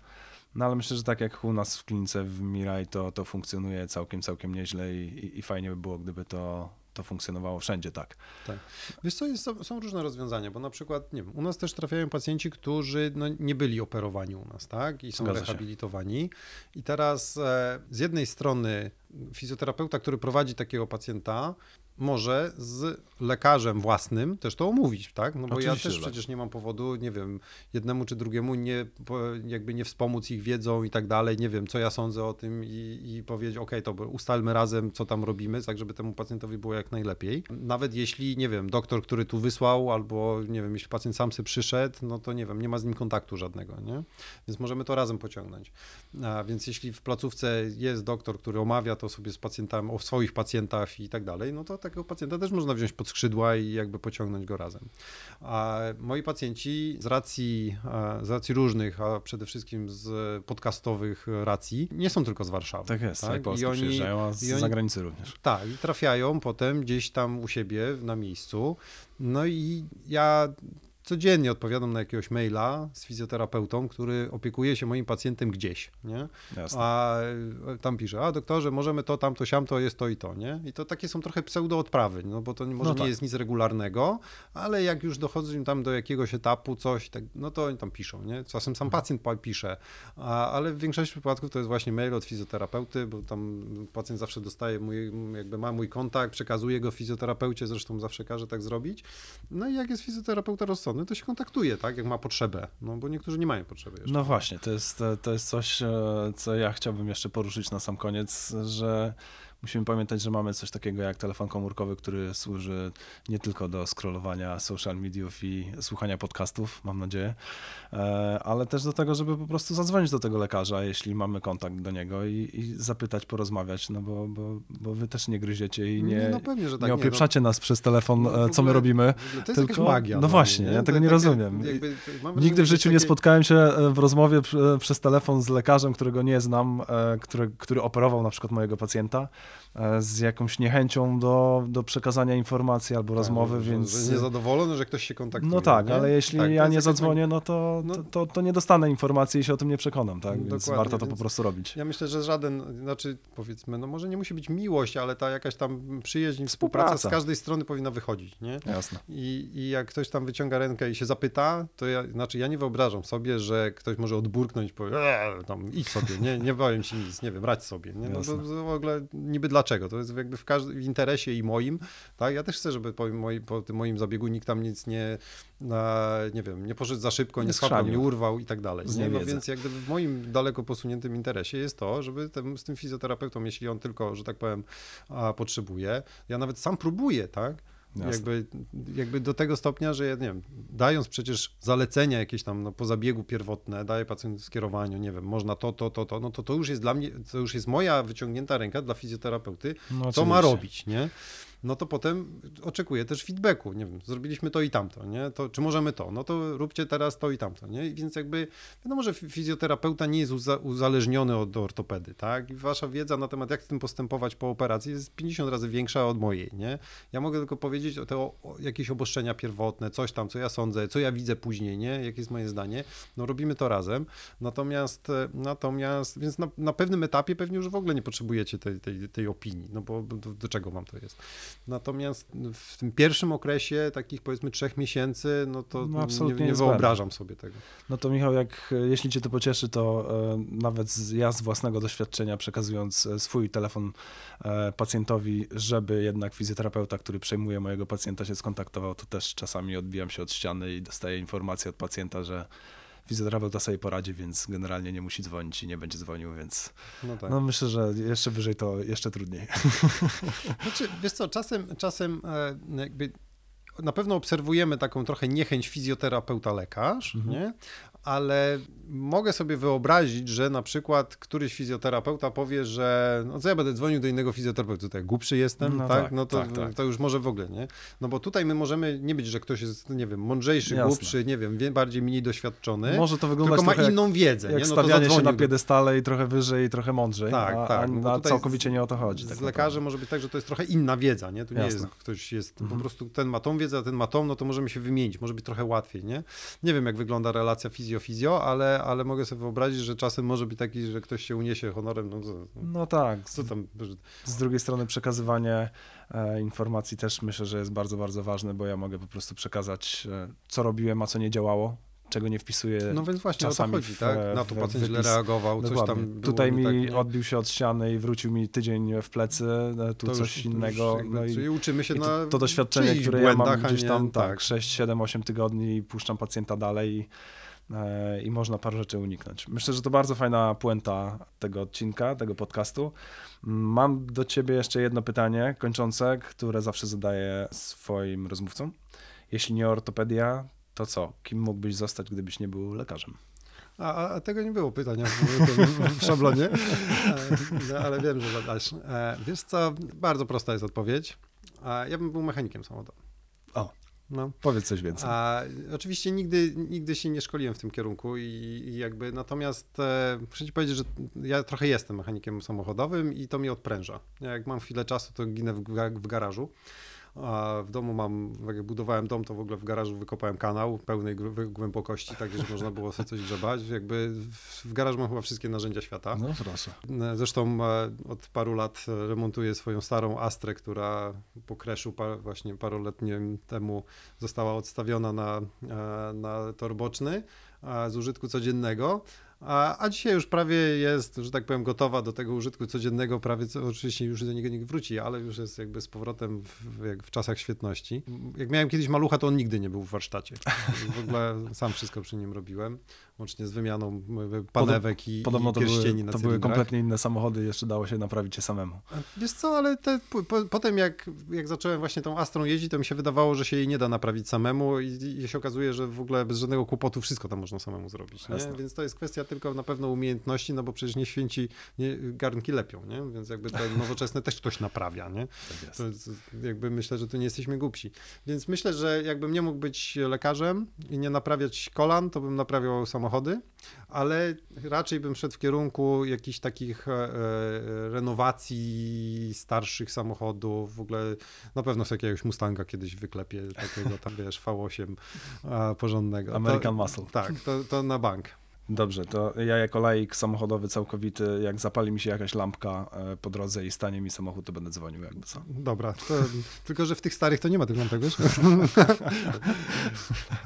No ale myślę, że tak jak u nas w klinice w Miraj, to, to funkcjonuje całkiem, całkiem nieźle i, i, i fajnie by było, gdyby to, to funkcjonowało wszędzie tak. Wiesz co, jest, są, różne rozwiązania, bo na przykład, nie wiem, u nas też trafiają pacjenci, którzy no, nie byli operowani u nas, tak? I są Zgadza się. rehabilitowani. I teraz e, z jednej strony fizjoterapeuta, który prowadzi takiego pacjenta, może z lekarzem własnym też to omówić, tak? No bo Oczywiście, ja też tak. przecież nie mam powodu, nie wiem, jednemu czy drugiemu nie, jakby nie wspomóc ich wiedzą i tak dalej, nie wiem, co ja sądzę o tym i, i powiedzieć, ok, to ustalmy razem, co tam robimy, tak żeby temu pacjentowi było jak najlepiej. Nawet jeśli, nie wiem, doktor, który tu wysłał, albo, nie wiem, jeśli pacjent sam sobie przyszedł, no to nie wiem, nie ma z nim kontaktu żadnego, nie? Więc możemy to razem pociągnąć. A więc jeśli w placówce jest doktor, który omawia to sobie z pacjentami, o swoich pacjentach i tak dalej, no to takiego pacjenta też można wziąć pod skrzydła i jakby pociągnąć go razem. A moi pacjenci z racji, e, z racji różnych, a przede wszystkim z podcastowych racji, nie są tylko z Warszawy. Tak jest, tak? I Polscy oni, przyjeżdżają, a z i oni- zagranicy również. tak, i trafiają potem gdzieś tam u siebie na miejscu. No i ja codziennie odpowiadam na jakiegoś maila z fizjoterapeutą, który opiekuje się moim pacjentem gdzieś, nie? Jasne. A e, tam pisze, a doktorze, możemy to, tamto, siamto, jest to i to, nie? I to takie są trochę pseudo-odprawy, no bo to nie- może No nie tak. jest nic regularnego, ale jak już dochodzą tam do jakiegoś etapu coś, tak, no to oni tam piszą, nie? Czasem sam Mhm. pacjent pa- pisze, a, ale w większości przypadków to jest właśnie mail od fizjoterapeuty, bo tam pacjent zawsze dostaje mój, jakby ma mój kontakt, przekazuje go fizjoterapeucie, zresztą zawsze każe tak zrobić. No i jak jest fizjoterapeuta rozsądny, no to się kontaktuje, tak, jak ma potrzebę, no bo niektórzy nie mają potrzeby jeszcze. No właśnie, to jest, to jest coś, e, co ja chciałbym jeszcze poruszyć na sam koniec, że musimy pamiętać, że mamy coś takiego jak telefon komórkowy, który służy nie tylko do scrollowania social mediów i słuchania podcastów, mam nadzieję, e, ale też do tego, żeby po prostu zadzwonić do tego lekarza, jeśli mamy kontakt do niego i, i zapytać, porozmawiać, no bo, bo, bo wy też nie gryziecie i nie, no pewnie, tak, nie no. opieprzacie nas przez telefon, No, e, co my robimy. To jest Tylko- magia. no dla właśnie, ja tego nie takie- rozumiem. jakby- Nigdy w życiu że nie takie- spotkałem się e, w rozmowie pr- przez telefon z lekarzem, którego nie znam, który, który operował na przykład mojego pacjenta, z jakąś niechęcią do, do przekazania informacji albo rozmowy, Tak, że- więc... Że niezadowolony, że ktoś się kontaktuje. No tak, nie? ale jeśli Tak, ja nie zadzwonię, no to, No- to, to, to nie dostanę informacji i się o tym nie przekonam, tak? Więc Dokładnie, warto to po prostu robić. Ja myślę, że żaden, znaczy powiedzmy, no może nie musi być miłość, ale ta jakaś tam przyjaźń, współpraca z Współpraca. każdej strony powinna wychodzić, nie? Jasne. I, I jak ktoś tam wyciąga rękę i się zapyta, to ja, znaczy ja nie wyobrażam sobie, że ktoś może odburknąć i powie, eee, tam idź sobie, nie, nie powiem ci nic, nie wiem, radź sobie, nie? No to, Jasne. to w ogóle niby dlaczego, to jest jakby w, każdym, w interesie i moim, tak? Ja też chcę, żeby po, moi, po tym moim zabiegu nikt tam nic nie, na, nie wiem, nie poszedł za szybko, nie, Nie schapał, nie urwał i tak dalej, nie? No więc jak w moim daleko posuniętym interesie jest to, żeby tym, z tym fizjoterapeutą, jeśli on tylko, że tak powiem, a, potrzebuje, ja nawet sam próbuję, tak? Jasne. Jakby, jakby do tego stopnia, że ja nie wiem, dając przecież zalecenia jakieś tam no, po zabiegu pierwotne, daję pacjentowi skierowaniu, nie wiem, można to, to, to, to, no to to już jest dla mnie, to już jest moja wyciągnięta ręka dla fizjoterapeuty, No, co ma robić, nie? No to potem oczekuję też feedbacku, nie wiem, zrobiliśmy to i tamto, nie? To, czy możemy to? No to róbcie teraz to i tamto, nie? Więc jakby, wiadomo, że fi- fizjoterapeuta nie jest uza, uzależniony od ortopedy, tak? I wasza wiedza na temat, jak z tym postępować po operacji jest 50 razy większa od mojej, nie? Ja mogę tylko powiedzieć o te o, o jakieś obostrzenia pierwotne, coś tam, co ja sądzę, co ja widzę później, nie? Jakie jest moje zdanie. No robimy to razem, natomiast, e, natomiast, więc na, na pewnym etapie pewnie już w ogóle nie potrzebujecie tej, tej, tej opinii, no bo do, do czego wam to jest? Natomiast w tym pierwszym okresie, takich powiedzmy trzech miesięcy, no to No, nie, absolutnie nie niezbędne. wyobrażam sobie tego. No to Michał, jak, e, jeśli cię to pocieszy, to e, nawet z, ja z własnego doświadczenia przekazując e, swój telefon pacjentowi, żeby jednak fizjoterapeuta, który przejmuje mojego pacjenta się skontaktował, to też czasami odbijam się od ściany i dostaję informację od pacjenta, że fizjoterapeuta sobie poradzi, więc generalnie nie musi dzwonić i nie będzie dzwonił, więc No tak. no myślę, że jeszcze wyżej to jeszcze trudniej. (laughs) Znaczy, wiesz co, czasem, czasem e, jakby na pewno obserwujemy taką trochę niechęć fizjoterapeuta-lekarz, Mhm. nie? Ale mogę sobie wyobrazić, że na przykład któryś fizjoterapeuta powie, że no co ja będę dzwonił do innego fizjoterapeuty, to jak głupszy jestem, No tak? tak, No to, tak, tak. to już może w ogóle, nie? No bo tutaj my możemy nie być, że ktoś jest, nie wiem, mądrzejszy, Jasne. głupszy, nie wiem, wie- bardziej mniej doświadczony, Może to wyglądać tylko ma jak, inną wiedzę, jak nie? No to stawianie się na piedestale i trochę wyżej i trochę mądrzej, Tak, a, tak, no a całkowicie z- nie o to chodzi. Z tak lekarzem naprawdę. może być tak, że to jest trochę inna wiedza, nie? Tu nie Jasne. jest, ktoś jest, Mhm. po prostu ten ma tą wiedzę, a ten ma tą, no to możemy się wymienić, może być trochę łatwiej, nie? Nie wiem, jak wygląda relacja fizjo-fizjo, ale, ale mogę sobie wyobrazić, że czasem może być taki, że ktoś się uniesie honorem, no No tak, co tam, Z drugiej strony przekazywanie e, informacji też myślę, że jest bardzo, bardzo ważne, bo ja mogę po prostu przekazać, e, co robiłem, a co nie działało, czego nie wpisuję. no więc właśnie czasami o to chodzi, w- tak? Na to pacjent źle reagował, coś tam Tutaj mi tak, odbił się od ściany i wrócił mi tydzień w plecy, e, tu To coś już- innego. jakby- no i, czyli uczymy się na to, to doświadczenie, które ja mam błędach, gdzieś nie- tam, tak, 6, 7, 8 tygodni i puszczam pacjenta dalej i, i można parę rzeczy uniknąć. Myślę, że to bardzo fajna puenta tego odcinka, tego podcastu. Mam do ciebie jeszcze jedno pytanie kończące, które zawsze zadaję swoim rozmówcom. Jeśli nie ortopedia, to co? Kim mógłbyś zostać, gdybyś nie był lekarzem? A, a, tego nie było pytania w, w, szablonie, E, ale wiem, że zadasz. E, Wiesz co, bardzo prosta jest odpowiedź. E, Ja bym był mechanikiem samochodowym. O. No. Powiedz coś więcej. A oczywiście nigdy, nigdy się nie szkoliłem w tym kierunku i, i jakby natomiast e, muszę ci powiedzieć, że ja trochę jestem mechanikiem samochodowym i to mnie odpręża. Ja jak mam chwilę czasu, to ginę w, w garażu. A w domu mam, jak budowałem dom, to w ogóle w garażu wykopałem kanał pełnej głębokości, tak, że można było sobie coś grzebać. Jakby w, garażu mam chyba wszystkie narzędzia świata. No proszę. Zresztą e, od paru lat e, remontuję swoją starą Astrę, która po kreszu par, właśnie paroletnim temu została odstawiona na, e, na tor boczny e, z użytku codziennego. A, a dzisiaj już prawie jest, że tak powiem, gotowa do tego użytku codziennego, prawie co, oczywiście już do niego nikt wróci, ale już jest jakby z powrotem w, jak w czasach świetności. Jak miałem kiedyś malucha, to on nigdy nie był w warsztacie. W ogóle sam wszystko przy nim robiłem, łącznie z wymianą panewek i, Podobno i to pierścieni były, to były kompletnie inne samochody, jeszcze dało się naprawić je samemu. Wiesz co, ale te, po, po, potem jak, jak zacząłem właśnie tą Astrą jeździć, to mi się wydawało, że się jej nie da naprawić samemu i, i się okazuje, że w ogóle bez żadnego kłopotu wszystko tam można samemu zrobić. Nie? Więc to jest kwestia tylko na pewno umiejętności, no bo przecież nie święci, nie, garnki lepią, nie? Więc jakby te (laughs) nowoczesne też ktoś naprawia, nie? Tak To jakby myślę, że tu nie jesteśmy głupsi. Więc myślę, że jakbym nie mógł być lekarzem i nie naprawiać kolan, to bym naprawiał samochody, ale raczej bym szedł w kierunku jakichś takich e, e, renowacji starszych samochodów. W ogóle na pewno sobie jakiegoś Mustanga kiedyś wyklepię, takiego tam wiesz, V8 a, porządnego. American to, Muscle. Tak, to, to na bank. Dobrze, to ja jako laik samochodowy całkowity, jak zapali mi się jakaś lampka e, po drodze i stanie mi samochód, to będę dzwonił jakby co. Dobra, to, (laughs) tylko że w tych starych to nie ma tych lampek, wiesz? (laughs)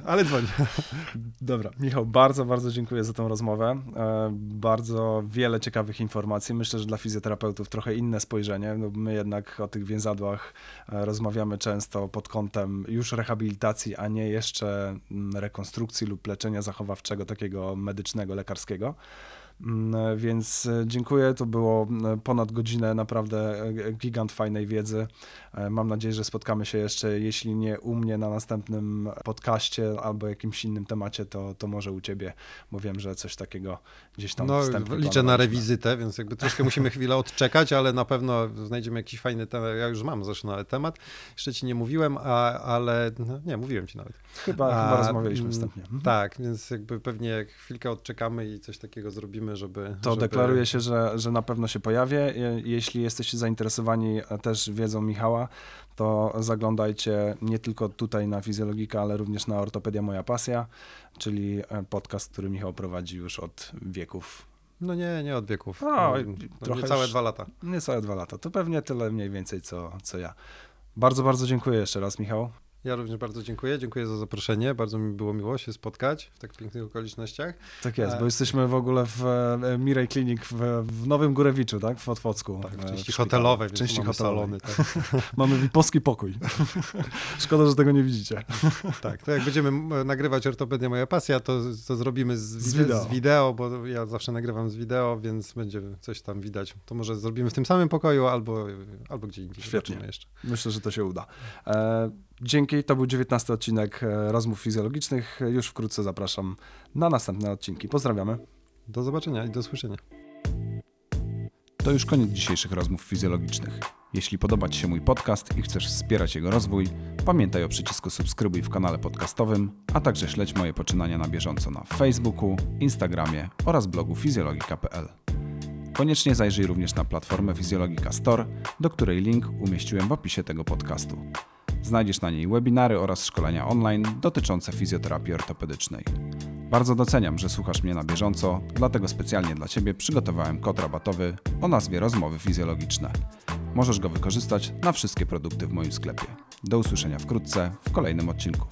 Ale dzwoń. Dobra, Michał, bardzo, bardzo dziękuję za tą rozmowę. E, Bardzo wiele ciekawych informacji. Myślę, że dla fizjoterapeutów trochę inne spojrzenie. No, my jednak o tych więzadłach e, rozmawiamy często pod kątem już rehabilitacji, a nie jeszcze mm, rekonstrukcji lub leczenia zachowawczego, takiego medycznego, lekarskiego. Mm, Więc e, dziękuję. To było mm, ponad godzinę naprawdę e, gigant fajnej wiedzy. E, Mam nadzieję, że spotkamy się jeszcze, jeśli nie u mnie na następnym podcaście albo jakimś innym temacie, to, to może u ciebie, bo wiem, że coś takiego gdzieś tam No, liczę na rewizytę, więc jakby troszkę musimy (laughs) chwilę odczekać, ale na pewno znajdziemy jakiś fajny temat. Ja już mam zresztą nawet temat. Jeszcze ci nie mówiłem, a, ale no, nie, mówiłem ci nawet. Chyba, A, chyba rozmawialiśmy mm, wstępnie. Mhm. Tak, więc jakby pewnie chwilkę odczekamy i coś takiego zrobimy, żeby... To żeby... deklaruję się, że, że na pewno się pojawię. Je- Jeśli jesteście zainteresowani też wiedzą Michała, to zaglądajcie nie tylko tutaj na Fizjologika, ale również na Ortopedia Moja Pasja, czyli e, podcast, który Michał prowadzi już od wieków. No nie, nie od wieków. No, No, no, trochę niecałe dwa lata. Niecałe dwa lata. To pewnie tyle mniej więcej, co, co ja. Bardzo, bardzo dziękuję jeszcze raz, Michał. Ja również bardzo dziękuję. Dziękuję za zaproszenie. Bardzo mi było miło się spotkać w tak pięknych okolicznościach. Tak jest, E, bo jesteśmy w ogóle w e, Mirej Clinic w, w Nowym Górewiczu, tak? W Otwocku. Tak, w e, części hotelowej, W części mamy hotelowej. salony. Tak. (laughs) Mamy wiposki pokój. (laughs) Szkoda, że tego nie widzicie. (laughs) tak, to jak będziemy nagrywać Ortopedia Moja Pasja, to, to zrobimy z, Z wide- wideo. z wideo, bo ja zawsze nagrywam z wideo, więc będzie coś tam widać. To może zrobimy w tym samym pokoju albo, albo gdzie indziej. Świetnie. Jeszcze. Myślę, że to się uda. E, dzięki, to był 19 odcinek e, Rozmów Fizjologicznych. Już wkrótce zapraszam na następne odcinki. Pozdrawiamy. Do zobaczenia i do słyszenia. To już koniec dzisiejszych rozmów fizjologicznych. Jeśli podoba Ci się mój podcast i chcesz wspierać jego rozwój, pamiętaj o przycisku subskrybuj w kanale podcastowym, a także śledź moje poczynania na bieżąco na Facebooku, Instagramie oraz blogu fizjologika.pl. Koniecznie zajrzyj również na platformę Fizjologika Store, do której link umieściłem w opisie tego podcastu. Znajdziesz na niej webinary oraz szkolenia online dotyczące fizjoterapii ortopedycznej. Bardzo doceniam, że słuchasz mnie na bieżąco, dlatego specjalnie dla Ciebie przygotowałem kod rabatowy o nazwie Rozmowy Fizjologiczne. Możesz go wykorzystać na wszystkie produkty w moim sklepie. Do usłyszenia wkrótce w kolejnym odcinku.